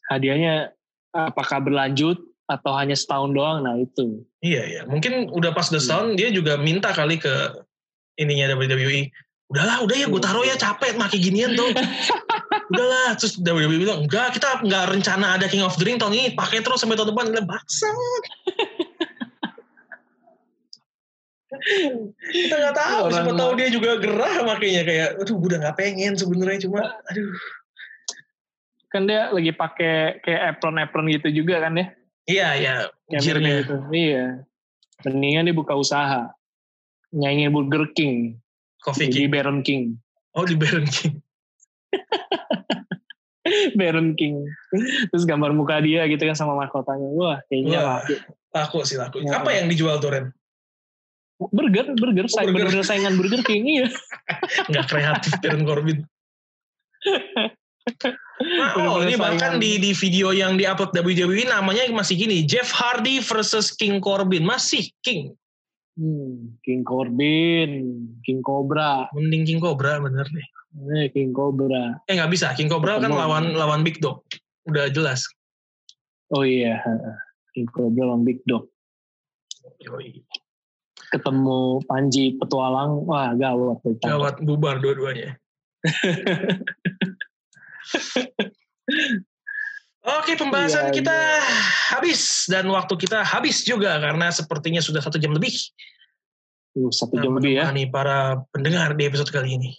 Hadiahnya apakah berlanjut atau hanya setahun doang? Nah itu. iya iya mungkin udah pas udah Hmm. setahun dia juga minta kali ke ininya WWE udahlah udah ya gue taruh ya capek makin ginian tuh udahlah terus WWE bilang enggak kita nggak rencana ada King of the Ring tahun ini pakai terus sampai tahun depan Lah, bangsat kita nggak tahu Orang siapa tahu dia juga gerah makanya kayak aduh gue udah nggak pengen sebenarnya cuma aduh Kan dia lagi pakai kayak apron-apron gitu juga kan ya? iya iya ini gitu. Iya. Mendingan dia buka usaha. Nyanyiin Burger King. Coffee King Baron King. oh di Baron King Baron King. Terus gambar muka dia gitu kan sama mahkotanya. Wah, kayaknya Wah. laku. laku sih laku Ya. apa yang dijual tuh Ren Burger, burger, Oh, burger. bener-bener saingan Burger King iya. nggak kreatif Baron Corbin Nah, oh ini bahkan di di video yang diupload WWE namanya masih gini Jeff Hardy versus King Corbin masih King Hmm, King Corbin, King Cobra, mending King Cobra bener deh eh, King Cobra. eh nggak bisa King Cobra kan Ketemu. lawan lawan Big Dog udah jelas Oh iya. King Cobra lawan Big Dog. Yoi. Ketemu Panji Petualang, wah gawat. gawat bubar dua-duanya Oke, pembahasan Iya, kita habis dan waktu kita habis juga karena sepertinya sudah satu jam lebih Uh, satu jam lebih ya. menemani para pendengar di episode kali ini.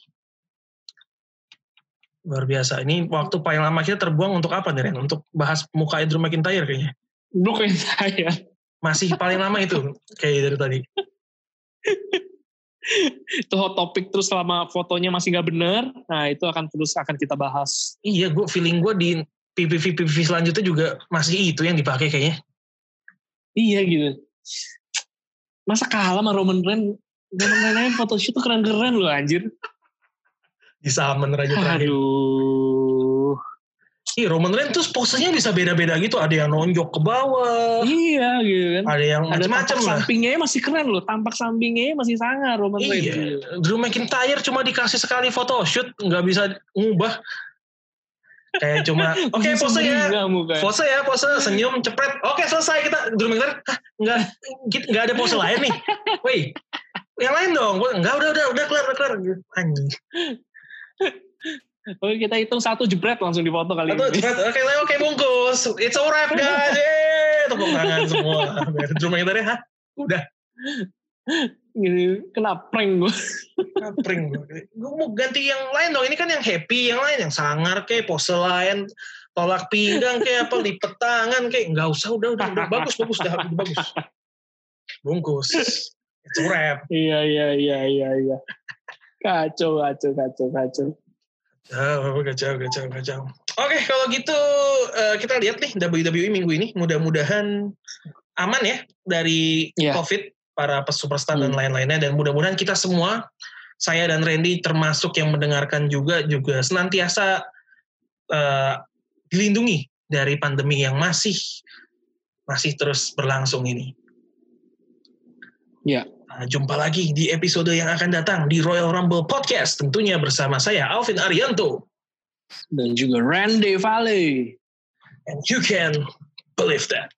Luar biasa. Ini waktu paling lama kita terbuang untuk apa nih Ren? Untuk bahas muka Drew McIntyre kayaknya. Kayak saya. Masih paling lama itu kayak dari tadi. Itu hot topic terus selama fotonya masih nggak bener. Nah itu akan terus akan kita bahas. Iya, gue feeling gue di PPV PPV selanjutnya juga masih itu yang dipakai kayaknya. Iya gitu. Masa kalah sama Roman Reigns? Roman Reigns photoshoot tuh keren-keren loh anjir. Di Summon aja terakhir. Aduh. Ih, Roman Reigns tuh posenya bisa beda-beda gitu. Ada yang nonjok ke bawah. Iya gitu kan. Ada yang macam-macam lah. sampingnya masih keren loh. Tampak sampingnya masih sangar Roman Reigns. Iya, Drew McIntyre cuma dikasih sekali photoshoot, nggak bisa ngubah. Kayak cuma, oke pose ya, sumringah muka. pose ya, pose senyum, cepret. Oke selesai kita. Drew McIntyre, Hah, nggak, nggak ada pose lain nih. Woi, yang lain dong. Gua, Nggak, udah, udah, udah kelar, udah kelar. Anjing. Oke kita hitung satu jebret langsung dipoto kali Atau ini. cepet, oke, oke bungkus. It's a wrap guys. Yeay, tepuk tangan semua. Drew McIntyre, hah? Udah. Gitu, kena prank gue. Pring gue mau ganti yang lain dong ini kan yang happy yang lain yang sangar kayak pose lain tolak pinggang kayak apa lipet tangan kayak nggak usah udah udah, udah bagus bagus udah, udah bagus bungkus it's a wrap Iya iya iya iya iya. Kacau kacau kacau kacau. oh, kacau kacau kacau oke kalau gitu eh, kita lihat nih WWE minggu ini mudah-mudahan aman ya dari Iya. covid para superstar dan Hmm. lain-lainnya dan mudah-mudahan kita semua saya dan Randy termasuk yang mendengarkan juga juga senantiasa eh, dilindungi dari pandemi yang masih masih terus berlangsung ini. Iya. Nah, jumpa lagi di episode yang akan datang di Royal Rumble Podcast tentunya bersama saya Alvin Arianto Dan juga Randy Valley. and you can believe that.